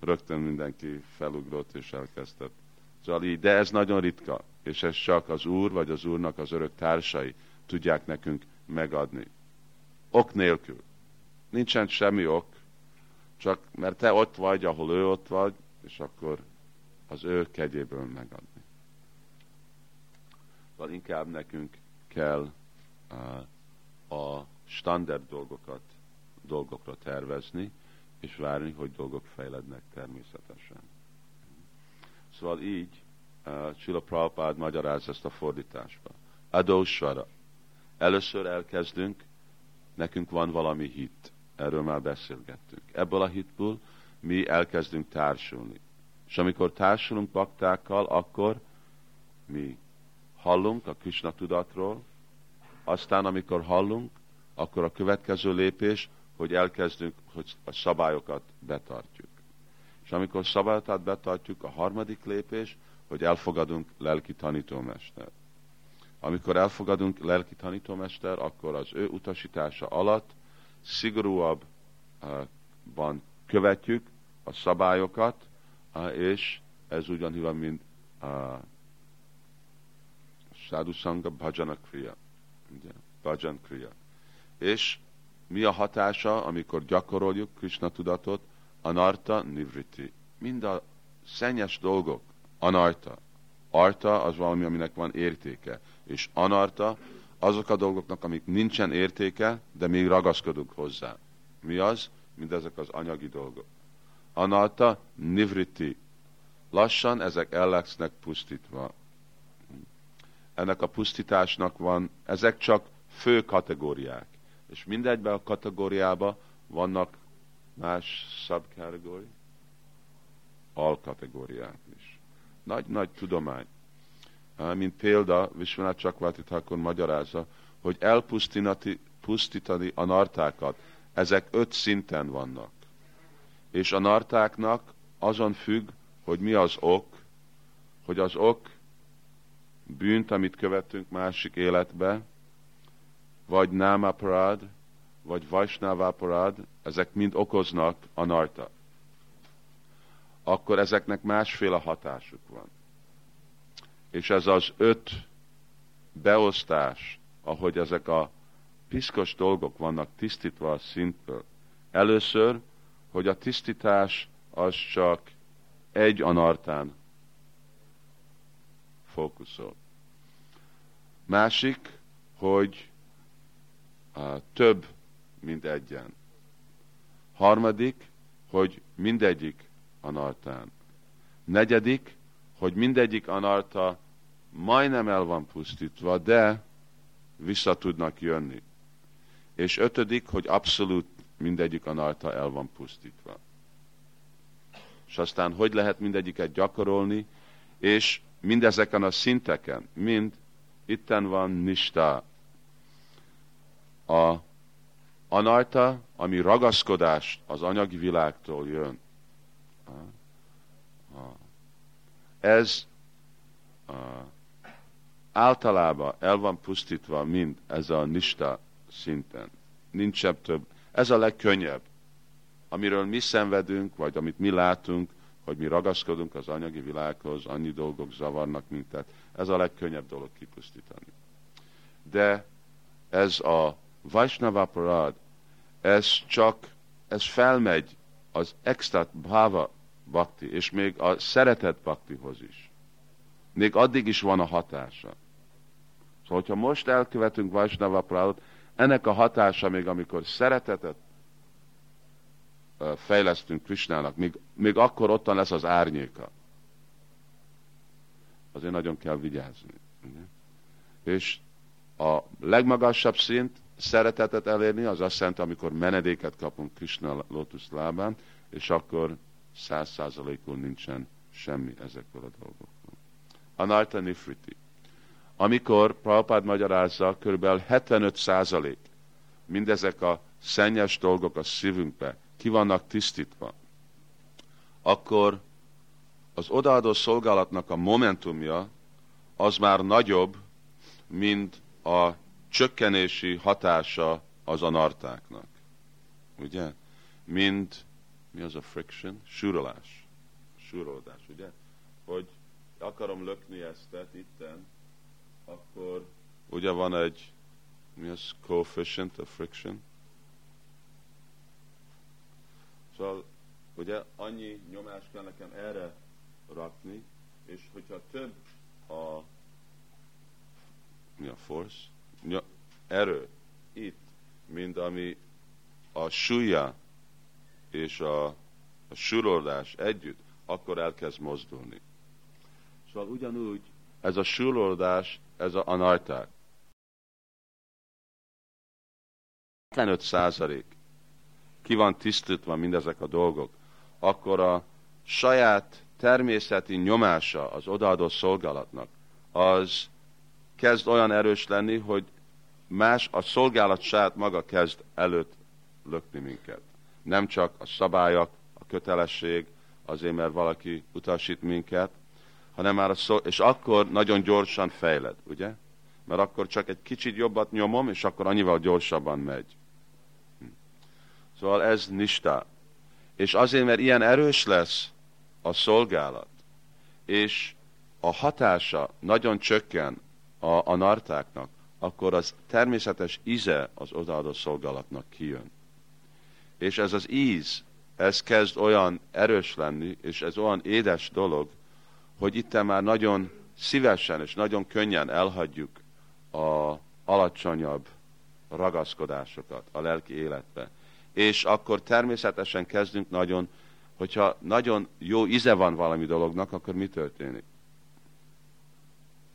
S1: rögtön mindenki felugrott és elkezdett. Szóval így, de ez nagyon ritka, és ez csak az Úr vagy az Úrnak az örök társai tudják nekünk megadni. Ok nélkül. Nincsen semmi ok, csak mert te ott vagy, ahol ő ott vagy, és akkor az ő kegyéből megadni. Szóval inkább nekünk kell uh, a standard dolgokat dolgokra tervezni, és várni, hogy dolgok fejlednek természetesen. Szóval így uh, Csilla Prabhupád magyaráz ezt a fordításba. Adósvara. Először elkezdünk, nekünk van valami hit. Erről már beszélgettünk. Ebből a hitből mi elkezdünk társulni. És amikor társulunk baktákkal, akkor mi hallunk a Krishna tudatról, aztán amikor hallunk, akkor a következő lépés, hogy elkezdünk, hogy a szabályokat betartjuk. És amikor szabályokat betartjuk, a harmadik lépés, hogy elfogadunk lelki tanítómester. Amikor elfogadunk lelki tanítómester, akkor az ő utasítása alatt szigorúabban követjük a szabályokat, és ez ugyanúgy mint a Sadhusanga Bhajana Kriya. Bhajan Kriya. És mi a hatása, amikor gyakoroljuk Krishna tudatot? Anarta nivriti. Mind a szennyes dolgok, anarta. Arta az valami, aminek van értéke. És anarta azok a dolgoknak, amik nincsen értéke, de még ragaszkodunk hozzá. Mi az? Mind ezek az anyagi dolgok. Anarta nivriti. Lassan ezek el lesznek pusztítva. Ennek a pusztításnak van, ezek csak fő kategóriák és mindegyben a kategóriában vannak más subkategóri, alkategóriák is. Nagy-nagy tudomány. Mint példa, Visvanath Csakváti Thakur magyarázza, hogy elpusztítani a nartákat, ezek öt szinten vannak. És a nartáknak azon függ, hogy mi az ok, hogy az ok bűnt, amit követünk másik életbe, vagy námaparád, vagy vajsnávaparád, ezek mind okoznak a narta. Akkor ezeknek másféle hatásuk van. És ez az öt beosztás, ahogy ezek a piszkos dolgok vannak tisztítva a szintből. Először, hogy a tisztítás az csak egy anartán fókuszol. Másik, hogy több, mint egyen. Harmadik, hogy mindegyik anartán. Negyedik, hogy mindegyik anarta majdnem el van pusztítva, de vissza tudnak jönni. És ötödik, hogy abszolút mindegyik anarta el van pusztítva. És aztán hogy lehet mindegyiket gyakorolni, és mindezeken a szinteken, mind itten van nista. A anarta, ami ragaszkodás az anyagi világtól jön. Ez általában el van pusztítva mind ez a nista szinten. Nincs több. Ez a legkönnyebb. Amiről mi szenvedünk, vagy amit mi látunk, hogy mi ragaszkodunk az anyagi világhoz, annyi dolgok zavarnak minket. Ez a legkönnyebb dolog kipusztítani. De ez a Vaisnava Parad, ez csak, ez felmegy az extra bhava bakti, és még a szeretet baktihoz is. Még addig is van a hatása. Szóval, hogyha most elkövetünk Vaisnava Paradot, ennek a hatása még amikor szeretetet fejlesztünk Krisnának, még, még akkor ottan lesz az árnyéka. Azért nagyon kell vigyázni. És a legmagasabb szint szeretetet elérni, az azt jelenti, amikor menedéket kapunk Krishna lótusz lábán, és akkor száz százalékul nincsen semmi ezekből a dolgokból. Anarta Nifriti. Amikor Prabhupád magyarázza, kb. 75 százalék mindezek a szennyes dolgok a szívünkbe ki vannak tisztítva, akkor az odaadó szolgálatnak a momentumja az már nagyobb, mint a csökkenési hatása az anartáknak. Ugye? Mint, mi az a friction? Súrolás. Súrolódás, ugye? Hogy akarom lökni ezt itten, akkor ugye van egy, mi az coefficient of friction? Szóval ugye annyi nyomás kell nekem erre rakni, és hogyha több a mi a force? Erő itt, mint ami a súlya és a, a súrolódás együtt, akkor elkezd mozdulni. Szóval ugyanúgy ez a súrolódás, ez a anarták. 75 százalék ki van tisztítva mindezek a dolgok, akkor a saját természeti nyomása az odaadó szolgálatnak, az kezd olyan erős lenni, hogy más, a szolgálat saját maga kezd előtt lökni minket. Nem csak a szabályok, a kötelesség, azért mert valaki utasít minket, hanem már a szó, és akkor nagyon gyorsan fejled, ugye? Mert akkor csak egy kicsit jobbat nyomom, és akkor annyival gyorsabban megy. Szóval ez nista. És azért, mert ilyen erős lesz a szolgálat, és a hatása nagyon csökken a, a nartáknak, akkor az természetes íze az odaadó szolgálatnak kijön. És ez az íz, ez kezd olyan erős lenni, és ez olyan édes dolog, hogy itt már nagyon szívesen és nagyon könnyen elhagyjuk a alacsonyabb ragaszkodásokat a lelki életbe és akkor természetesen kezdünk nagyon, hogyha nagyon jó íze van valami dolognak, akkor mi történik?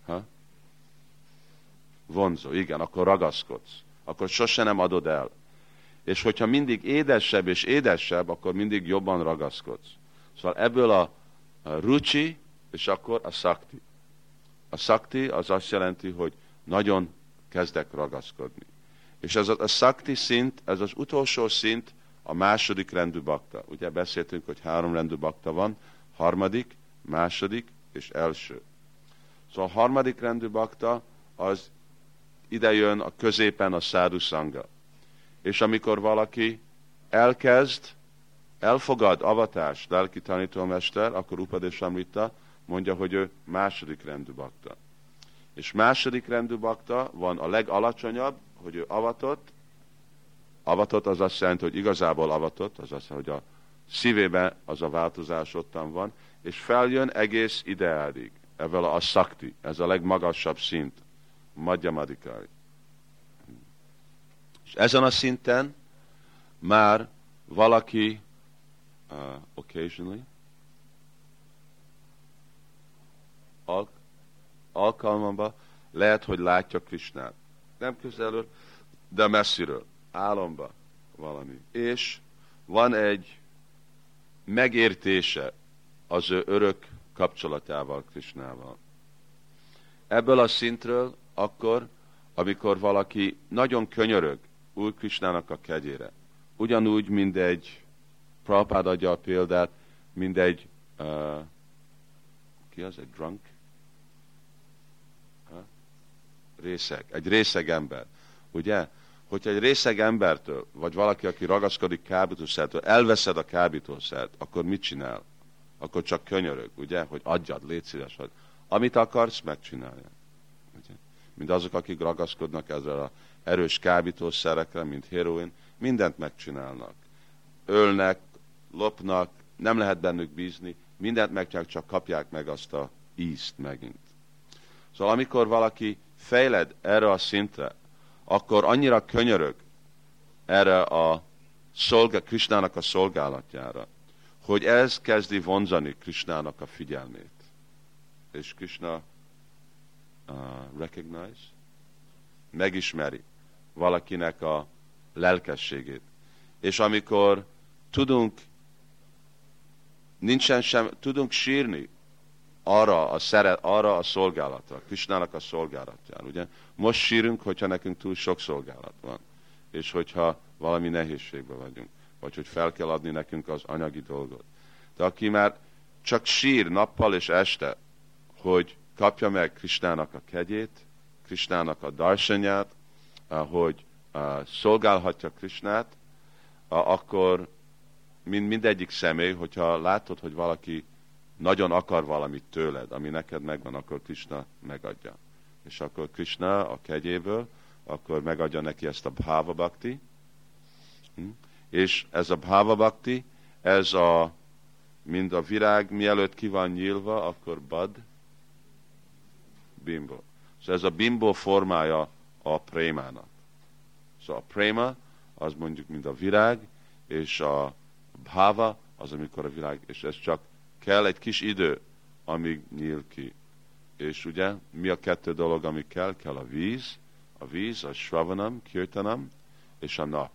S1: Ha? Vonzó, igen, akkor ragaszkodsz. Akkor sose nem adod el. És hogyha mindig édesebb és édesebb, akkor mindig jobban ragaszkodsz. Szóval ebből a, a rucsi, és akkor a szakti. A szakti az azt jelenti, hogy nagyon kezdek ragaszkodni. És ez a, a szakti szint, ez az utolsó szint, a második rendű bakta. Ugye beszéltünk, hogy három rendű bakta van, harmadik, második és első. Szóval a harmadik rendű bakta az ide jön a középen a szádu szanga. És amikor valaki elkezd, elfogad avatást, lelki tanítómester, akkor Upadés Amrita mondja, hogy ő második rendű bakta. És második rendű bakta van a legalacsonyabb, hogy ő avatott, avatott az azt jelenti, hogy igazából avatott, az azt jelenti, hogy a szívében az a változás ottan van, és feljön egész ideáig, ebből a szakti, ez a legmagasabb szint, Madhyamadikai. És ezen a szinten már valaki uh, occasionally al- alkalmamba lehet, hogy látja Krisnát. Nem közelről, de messziről, álomba valami. És van egy megértése az ő örök kapcsolatával Krisnával. Ebből a szintről akkor, amikor valaki nagyon könyörög Úr Krisnának a kegyére, ugyanúgy, mint egy, Prabhupád adja a példát, mint egy, uh, ki az, egy drunk? Ha? Részeg, egy részeg ember. Ugye? Hogyha egy részeg embertől, vagy valaki, aki ragaszkodik kábítószertől, elveszed a kábítószert, akkor mit csinál? Akkor csak könyörög, ugye? Hogy adjad, légy szíves, hogy amit akarsz, megcsinálja. Mint azok, akik ragaszkodnak ezzel a erős kábítószerekre, mint heroin, mindent megcsinálnak. Ölnek, lopnak, nem lehet bennük bízni, mindent megcsinálnak, csak kapják meg azt a ízt megint. Szóval amikor valaki fejled erre a szintre, akkor annyira könyörög erre a szolga, Krisnának a szolgálatjára, hogy ez kezdi vonzani Krisnának a figyelmét. És Krishna uh, recognize, megismeri valakinek a lelkességét. És amikor tudunk, nincsen sem, tudunk sírni arra a, szeret, arra a szolgálatra, Krisnának a szolgálatjára. Ugye? Most sírunk, hogyha nekünk túl sok szolgálat van, és hogyha valami nehézségben vagyunk, vagy hogy fel kell adni nekünk az anyagi dolgot. De aki már csak sír nappal és este, hogy kapja meg Krisnának a kegyét, Krisnának a darsanyát, hogy szolgálhatja Krisnát, akkor mind, mindegyik személy, hogyha látod, hogy valaki nagyon akar valamit tőled, ami neked megvan, akkor Krishna megadja. És akkor Krishna a kegyéből, akkor megadja neki ezt a bhava bhakti, hm? és ez a bhava bhakti, ez a, mind a virág, mielőtt ki van nyílva, akkor bad, bimbo. Szóval ez a bimbo formája a prémának. Szóval a préma, az mondjuk, mint a virág, és a bhava, az, amikor a virág, és ez csak kell egy kis idő, amíg nyíl ki. És ugye, mi a kettő dolog, ami kell? Kell a víz, a víz, a svavanam, kirtanam, és a nap.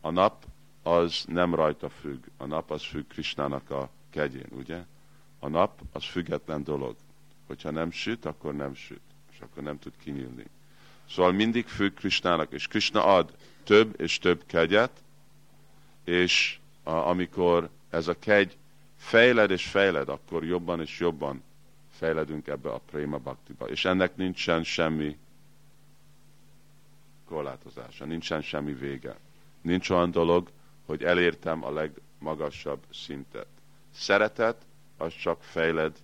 S1: A nap az nem rajta függ. A nap az függ Krisnának a kegyén, ugye? A nap az független dolog. Hogyha nem süt, akkor nem süt, és akkor nem tud kinyílni. Szóval mindig függ Krisnának, és Krishna ad több és több kegyet, és a, amikor ez a kegy fejled és fejled, akkor jobban és jobban fejledünk ebbe a préma bhaktiba. És ennek nincsen semmi korlátozása, nincsen semmi vége. Nincs olyan dolog, hogy elértem a legmagasabb szintet. Szeretet, az csak fejled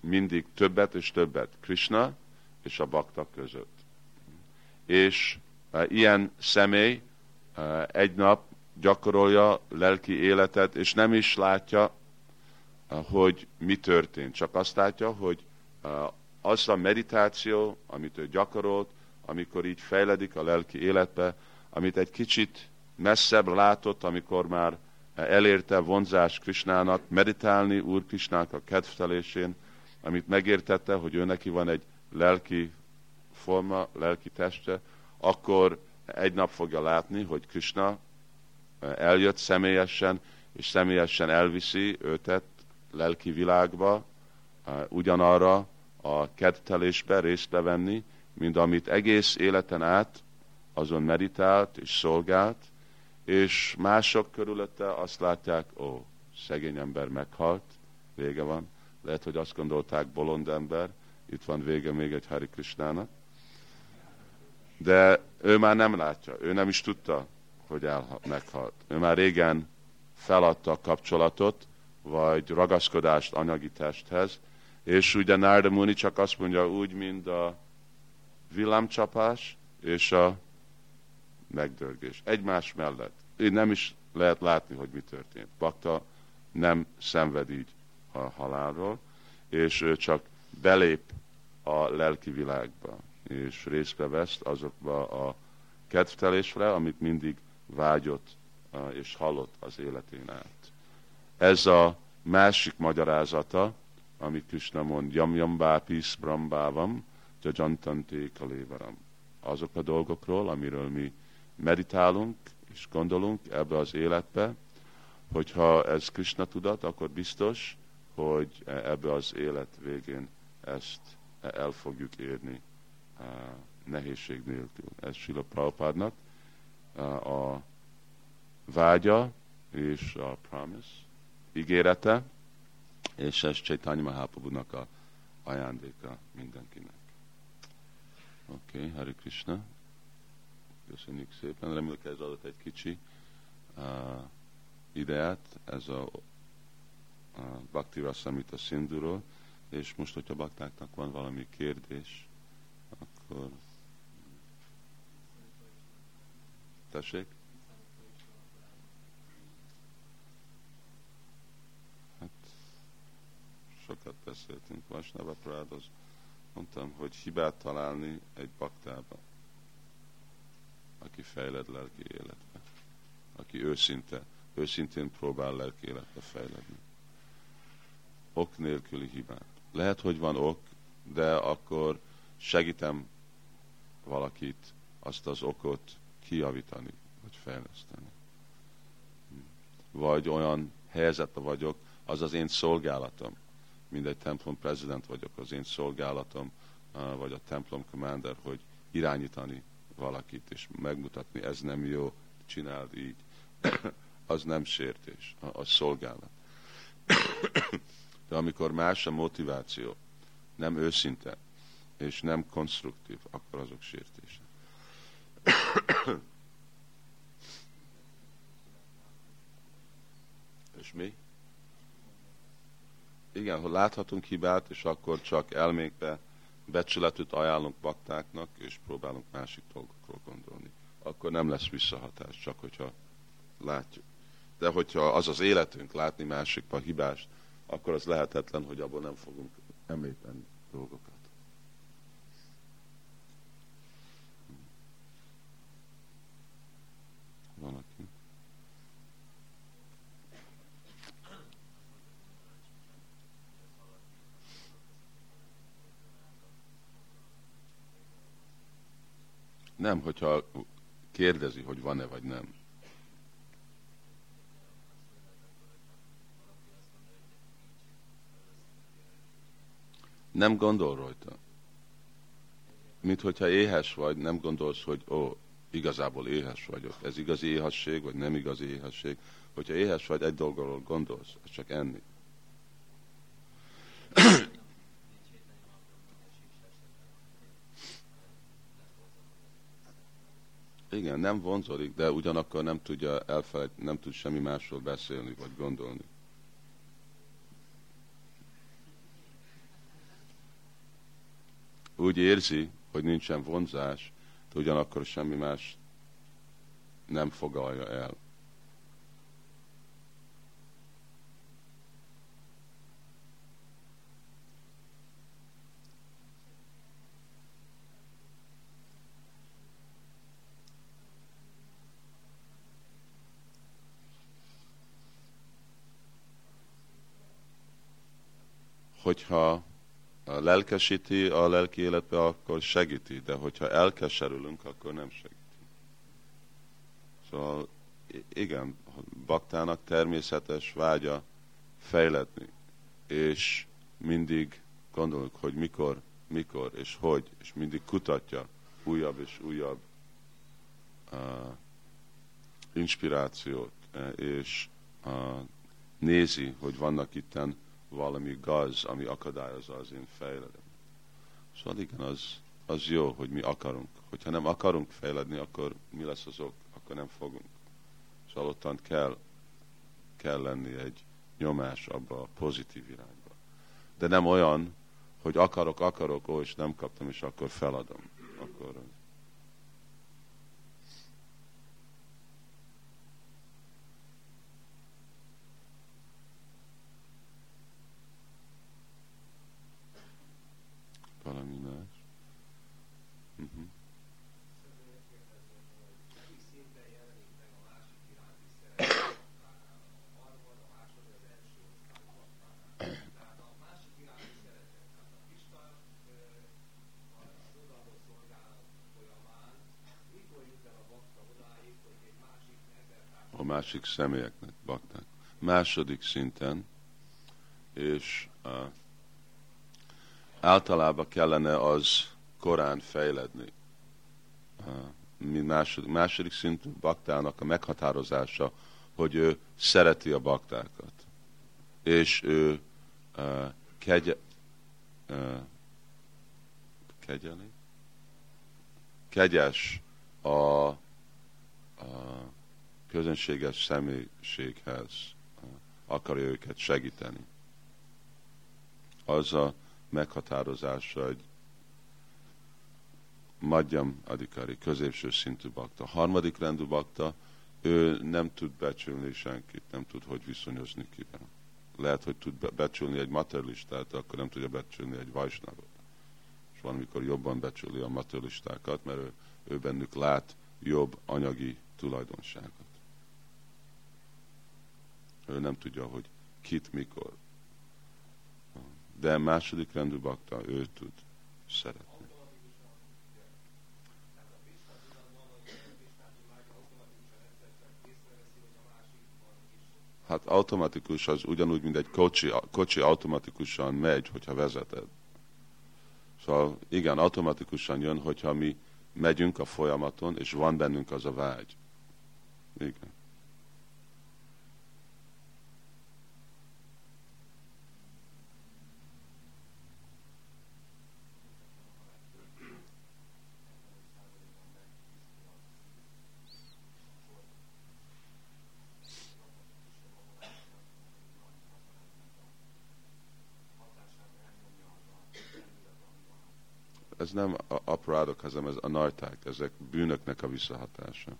S1: mindig többet és többet Krishna és a bakta között. És e, ilyen személy e, egy nap gyakorolja lelki életet, és nem is látja, eh, hogy mi történt. Csak azt látja, hogy eh, az a meditáció, amit ő gyakorolt, amikor így fejledik a lelki életbe, amit egy kicsit messzebb látott, amikor már elérte vonzás Krisnának, meditálni Úr Krisnának a kedvtelésén, amit megértette, hogy ő neki van egy lelki forma, lelki teste, akkor egy nap fogja látni, hogy Krishna eljött személyesen, és személyesen elviszi őtet lelki világba, ugyanarra a kedtelésbe részt venni, mint amit egész életen át azon meditált és szolgált, és mások körülötte azt látják, ó, szegény ember meghalt, vége van. Lehet, hogy azt gondolták, bolond ember, itt van vége még egy Hari Krishnának. De ő már nem látja, ő nem is tudta, hogy el, meghalt. Ő már régen feladta a kapcsolatot, vagy ragaszkodást anyagi testhez, és ugye Narda Muni csak azt mondja úgy, mint a villámcsapás, és a megdörgés. Egymás mellett. Így nem is lehet látni, hogy mi történt. Bakta nem szenved így a halálról, és ő csak belép a lelki világba, és részbe vesz azokba a kedvtelésre, amit mindig vágyott és hallott az életén át. Ez a másik magyarázata, amit Krishna mond, yam bápis brambávam, jajantanté kalévaram. Azok a dolgokról, amiről mi meditálunk és gondolunk ebbe az életbe, hogyha ez Krishna tudat, akkor biztos, hogy ebbe az élet végén ezt el fogjuk érni nehézség nélkül. Ez Sila Prabhupádnak a vágya és a promise, ígérete, és ez Chaitanya Mahaprabhu-nak a ajándéka mindenkinek. Oké, okay, Hari Krishna. Köszönjük szépen. Remélem, ez adott egy kicsi uh, ideát, ez a, a Bhakti Rasamita Szinduról, és most, hogyha baktáknak van valami kérdés, akkor tessék. sokat beszéltünk Vasnava Prádos, mondtam, hogy hibát találni egy baktába, aki fejled lelki életbe, aki őszinte, őszintén próbál lelki életbe fejledni. Ok nélküli hibát. Lehet, hogy van ok, de akkor segítem valakit azt az okot kijavítani, vagy fejleszteni. Vagy olyan helyzetben vagyok, az az én szolgálatom, mindegy templom prezident vagyok, az én szolgálatom, vagy a templom commander, hogy irányítani valakit, és megmutatni, ez nem jó, csináld így. az nem sértés, az szolgálat. De amikor más a motiváció, nem őszinte, és nem konstruktív, akkor azok sértések. és mi? igen, ha láthatunk hibát, és akkor csak elmékbe becsületet ajánlunk baktáknak, és próbálunk másik dolgokról gondolni. Akkor nem lesz visszahatás, csak hogyha látjuk. De hogyha az az életünk, látni másikba hibást, akkor az lehetetlen, hogy abból nem fogunk említeni dolgokat. Valaki. Nem, hogyha kérdezi, hogy van-e vagy nem. Nem gondol rajta. Mint hogyha éhes vagy, nem gondolsz, hogy ó, igazából éhes vagyok. Ez igazi éhesség, vagy nem igazi éhesség. Hogyha éhes vagy, egy dolgról gondolsz, ez csak enni. Igen, nem vonzódik, de ugyanakkor nem tudja elfelejt, nem tud semmi másról beszélni vagy gondolni. Úgy érzi, hogy nincsen vonzás, de ugyanakkor semmi más nem fogalja el. hogyha lelkesíti a lelki életbe, akkor segíti, de hogyha elkeserülünk, akkor nem segíti. Szóval igen, baktának természetes vágya fejledni, és mindig gondolunk, hogy mikor, mikor és hogy, és mindig kutatja újabb és újabb uh, inspirációt, és uh, nézi, hogy vannak itten valami gaz, ami akadályozza az én fejledem. Szóval igen, az, az jó, hogy mi akarunk. Hogyha nem akarunk fejledni, akkor mi lesz az ok? Akkor nem fogunk. Szóval ottan kell, kell lenni egy nyomás abba a pozitív irányba. De nem olyan, hogy akarok, akarok, ó, és nem kaptam, és akkor feladom. Akkor másik személyeknek, bakták. Második szinten, és uh, általában kellene az korán fejledni. Uh, mi második, második szintű baktának a meghatározása, hogy ő szereti a baktákat, és ő uh, kegye, uh, kegyeli, kegyes a, a közönséges személyiséghez, akarja őket segíteni. Az a meghatározása egy Madjam Adikari, középső szintű bakta. Harmadik rendű bakta, ő nem tud becsülni senkit, nem tud, hogy viszonyozni kivel. Lehet, hogy tud becsülni egy materialistát, akkor nem tudja becsülni egy vajsnavot. És van, amikor jobban becsüli a materialistákat, mert ő, ő bennük lát jobb anyagi tulajdonságot. Ő nem tudja, hogy kit, mikor. De második rendű bakta, ő tud szeretni. Hát automatikus az ugyanúgy, mint egy kocsi, kocsi automatikusan megy, hogyha vezeted. Szóval igen, automatikusan jön, hogyha mi megyünk a folyamaton, és van bennünk az a vágy. Igen. Ez nem aparádok, hanem ez a narták, ezek bűnöknek a visszahatása.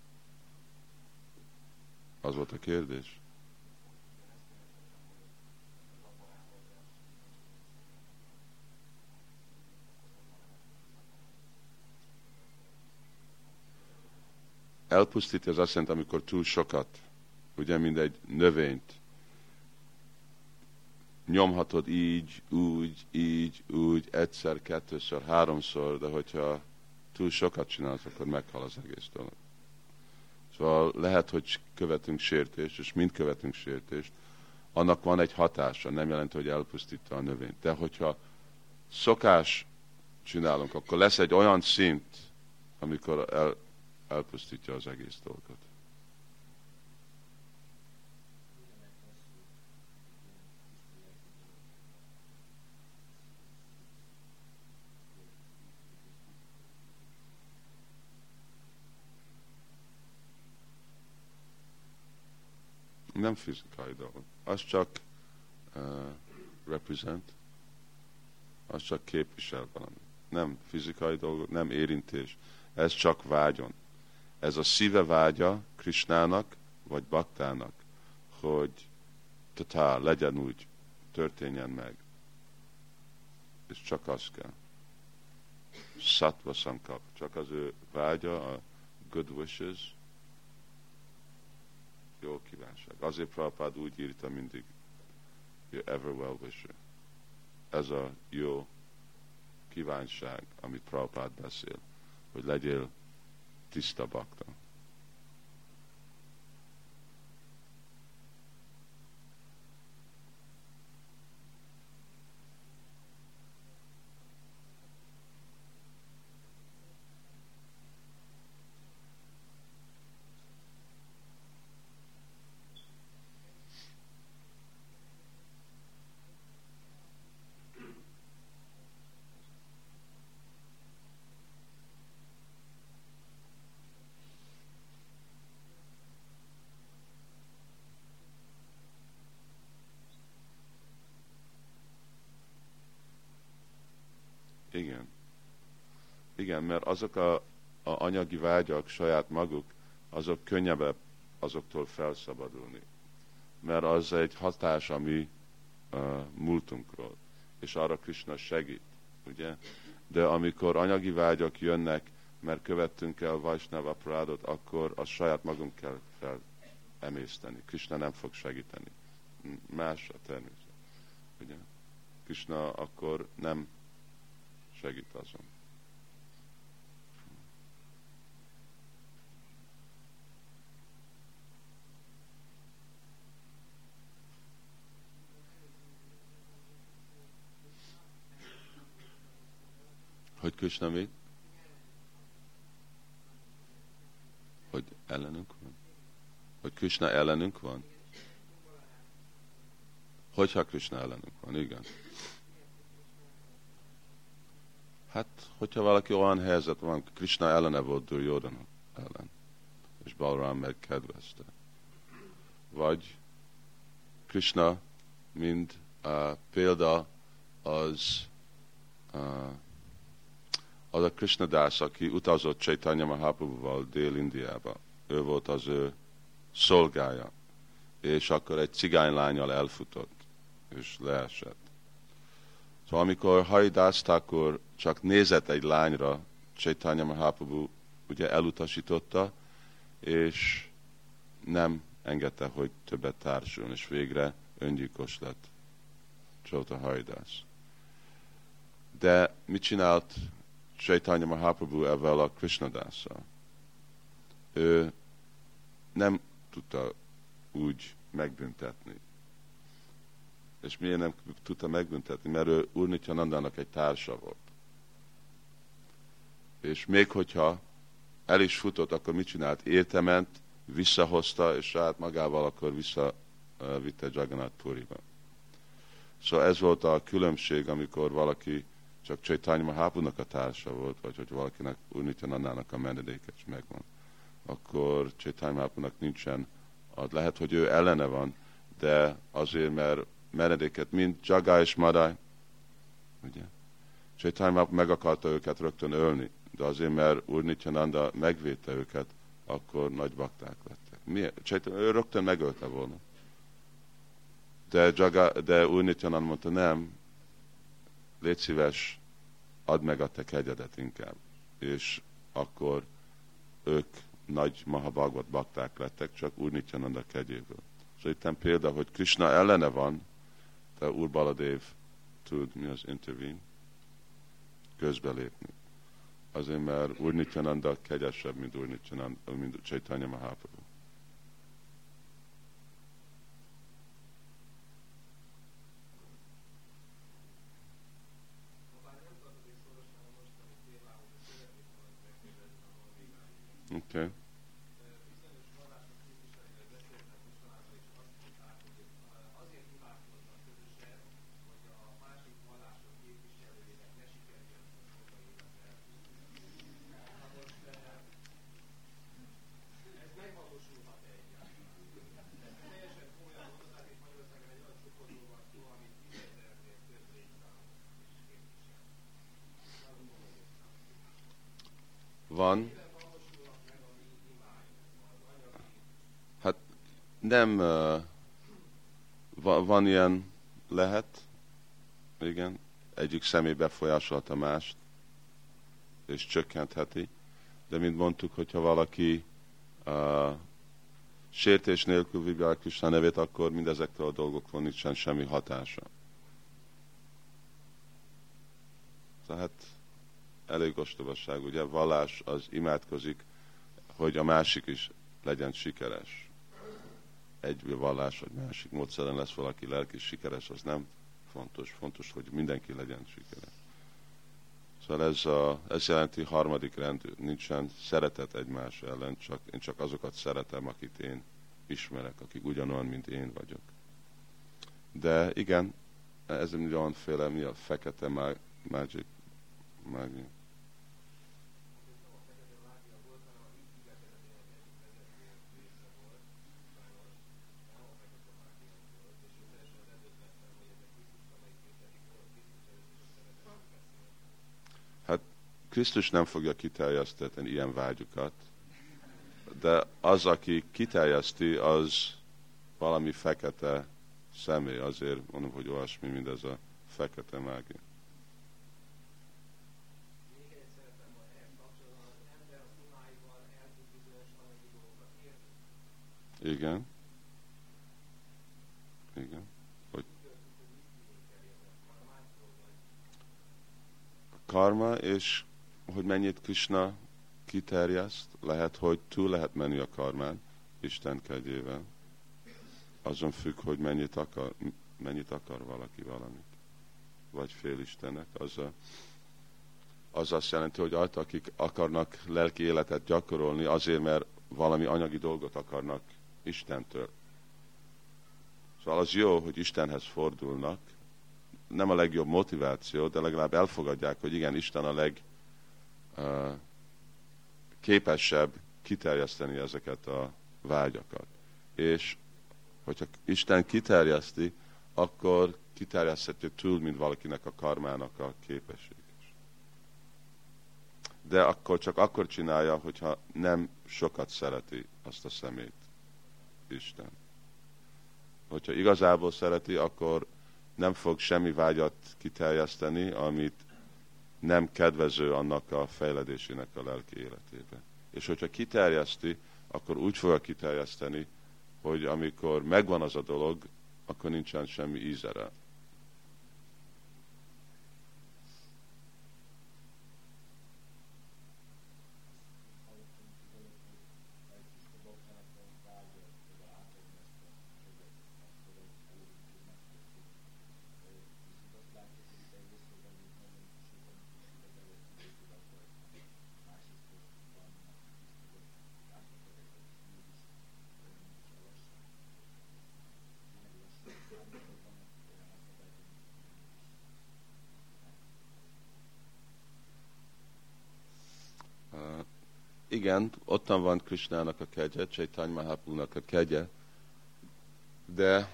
S1: Az volt a kérdés? Elpusztítja az azt jelenti, amikor túl sokat, ugye, mint egy növényt nyomhatod így, úgy, így, úgy, egyszer, kettőször, háromszor, de hogyha túl sokat csinálsz, akkor meghal az egész dolog. Szóval lehet, hogy követünk sértést, és mind követünk sértést, annak van egy hatása, nem jelenti, hogy elpusztítja a növényt. De hogyha szokás csinálunk, akkor lesz egy olyan szint, amikor el, elpusztítja az egész dolgot. Nem fizikai dolog. Az csak uh, represent, az csak képvisel valami. Nem fizikai dolog, nem érintés. Ez csak vágyon. Ez a szíve vágya Krisnának, vagy Baktának, hogy tatá, legyen úgy, történjen meg. És csak az kell. Sattva sankap, csak az ő vágya, a good wishes, jó kívánság. Azért Prabhupád úgy írta mindig, your ever well wisher. Ez a jó kívánság, amit Prabhupád beszél, hogy legyél tiszta bakta. Igen. Igen, mert azok a, a anyagi vágyak saját maguk, azok könnyebb azoktól felszabadulni. Mert az egy hatás, ami uh, múltunkról, és arra Krishna segít, ugye? De amikor anyagi vágyak jönnek, mert követtünk el Vajsnava Prádot, akkor az saját magunk kell felemészteni. Krishna nem fog segíteni. Más a természet. Ugye? Krishna akkor nem segít azon. Hogy Krishna mit? Hogy ellenünk van? Hogy Krishna ellenünk van? Hogyha Krishna ellenünk van, igen. Hát, hogyha valaki olyan helyzet van, Krishna ellene volt Duryodhana ellen, és Balram megkedvezte. Vagy Krishna, mint uh, példa az uh, az a Krishna dász, aki utazott Chaitanya Mahaprabhuval Dél-Indiába. Ő volt az ő szolgája. És akkor egy cigánylányal elfutott, és leesett. Szóval amikor Haridász Thakur csak nézett egy lányra, Chaitanya Mahaprabhu ugye elutasította, és nem engedte, hogy többet társuljon, és végre öngyilkos lett Csóta Haridász. De mit csinált Chaitanya Mahaprabhu ezzel a Krishna dásszal? Ő nem tudta úgy megbüntetni. És miért nem tudta megbüntetni? Mert ő Úr Nandának egy társa volt. És még hogyha el is futott, akkor mit csinált? Értement, visszahozta, és saját magával akkor visszavitte Jagannath Puriba. Szóval ez volt a különbség, amikor valaki csak Chaitanya Mahapunak a társa volt, vagy hogy valakinek Úr Nandának a menedéke megvan. Akkor Chaitanya Mahapunak nincsen, lehet, hogy ő ellene van, de azért, mert menedéket, mint Jagai és Madai, ugye? Chaitanya meg akarta őket rögtön ölni, de azért, mert Úr Nityananda megvédte őket, akkor nagy bakták lettek. Miért? Chaitanya, ő rögtön megölte volna. De, Jaga, de Úr Nityananda mondta, nem, légy szíves, add meg a te kegyedet inkább. És akkor ők nagy Mahabhagavad bakták lettek, csak Úr Nityananda kegyéből. Szóval itt példa, hogy Krishna ellene van, de Úr Baladev tud mi az intervene, közbelépni. Azért, mert Úr Nityananda kegyesebb, mint Úr Nityananda, mint Chaitanya Mahaprabhu. Okay. Nem van, van ilyen lehet, igen, egyik személy befolyásolta mást, és csökkentheti, de mint mondtuk, hogyha valaki uh, sértés nélkül vibálja Krishna nevét, akkor mindezektől a dolgokról nincsen semmi hatása. Tehát elég ostobaság, ugye vallás az imádkozik, hogy a másik is legyen sikeres. Egy vallás vagy másik módszeren lesz valaki lelki sikeres, az nem fontos. Fontos, hogy mindenki legyen sikeres. Szóval ez, a, ez jelenti harmadik rendű. Nincsen szeretet egymás ellen, csak, én csak azokat szeretem, akit én ismerek, akik ugyanolyan, mint én vagyok. De igen, ez egy olyan féle, mi a fekete magic, magic Krisztus nem fogja kiterjeszteni ilyen vágyukat, de az, aki kiterjeszti, az valami fekete személy, azért mondom, hogy olyasmi, mint ez a fekete mágia. Igen. Igen. Hogy karma és hogy mennyit Krishna kiterjeszt, lehet, hogy túl lehet menni a karmán Isten kegyével. Azon függ, hogy mennyit akar, mennyit akar valaki valamit. Vagy fél Istennek. Az a, az azt jelenti, hogy ott, akik akarnak lelki életet gyakorolni, azért, mert valami anyagi dolgot akarnak Istentől. Szóval az jó, hogy Istenhez fordulnak, nem a legjobb motiváció, de legalább elfogadják, hogy igen, Isten a leg képesebb kiterjeszteni ezeket a vágyakat. És hogyha Isten kiterjeszti, akkor kiterjeszthető túl, mint valakinek a karmának a képesség. De akkor csak akkor csinálja, hogyha nem sokat szereti azt a szemét Isten. Hogyha igazából szereti, akkor nem fog semmi vágyat kiterjeszteni, amit nem kedvező annak a fejledésének a lelki életébe. És hogyha kiterjeszti, akkor úgy fogja kiterjeszteni, hogy amikor megvan az a dolog, akkor nincsen semmi ízere. Igen, ottan van Krishnának a kegye, Chaitanya Mahaprabhu-nak a kegye, de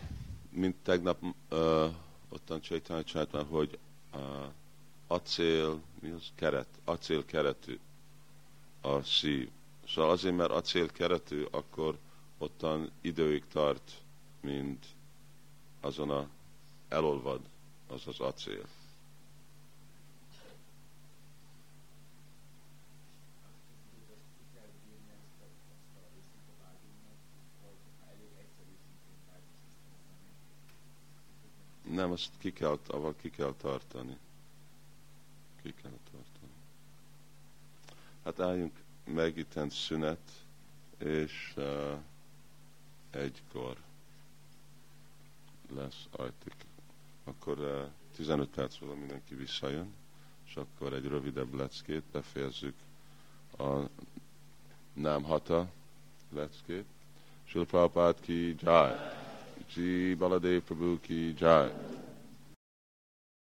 S1: mint tegnap uh, ottan Chaitanya csináltam, hogy uh, acél, mi az? Keret, acél keretű a szív. Szóval azért, mert acél keretű, akkor ottan időig tart, mint azon a elolvad, az az acél. Nem, azt ki kell, avval ki kell tartani. Ki kell tartani. Hát álljunk meg itten szünet, és uh, egykor lesz ajtik. Akkor uh, 15 perc múlva mindenki visszajön, és akkor egy rövidebb leckét befejezzük a nem hata leckét. Srila Prabhupada ki jai. Ji Baladev Prabhu ki jai.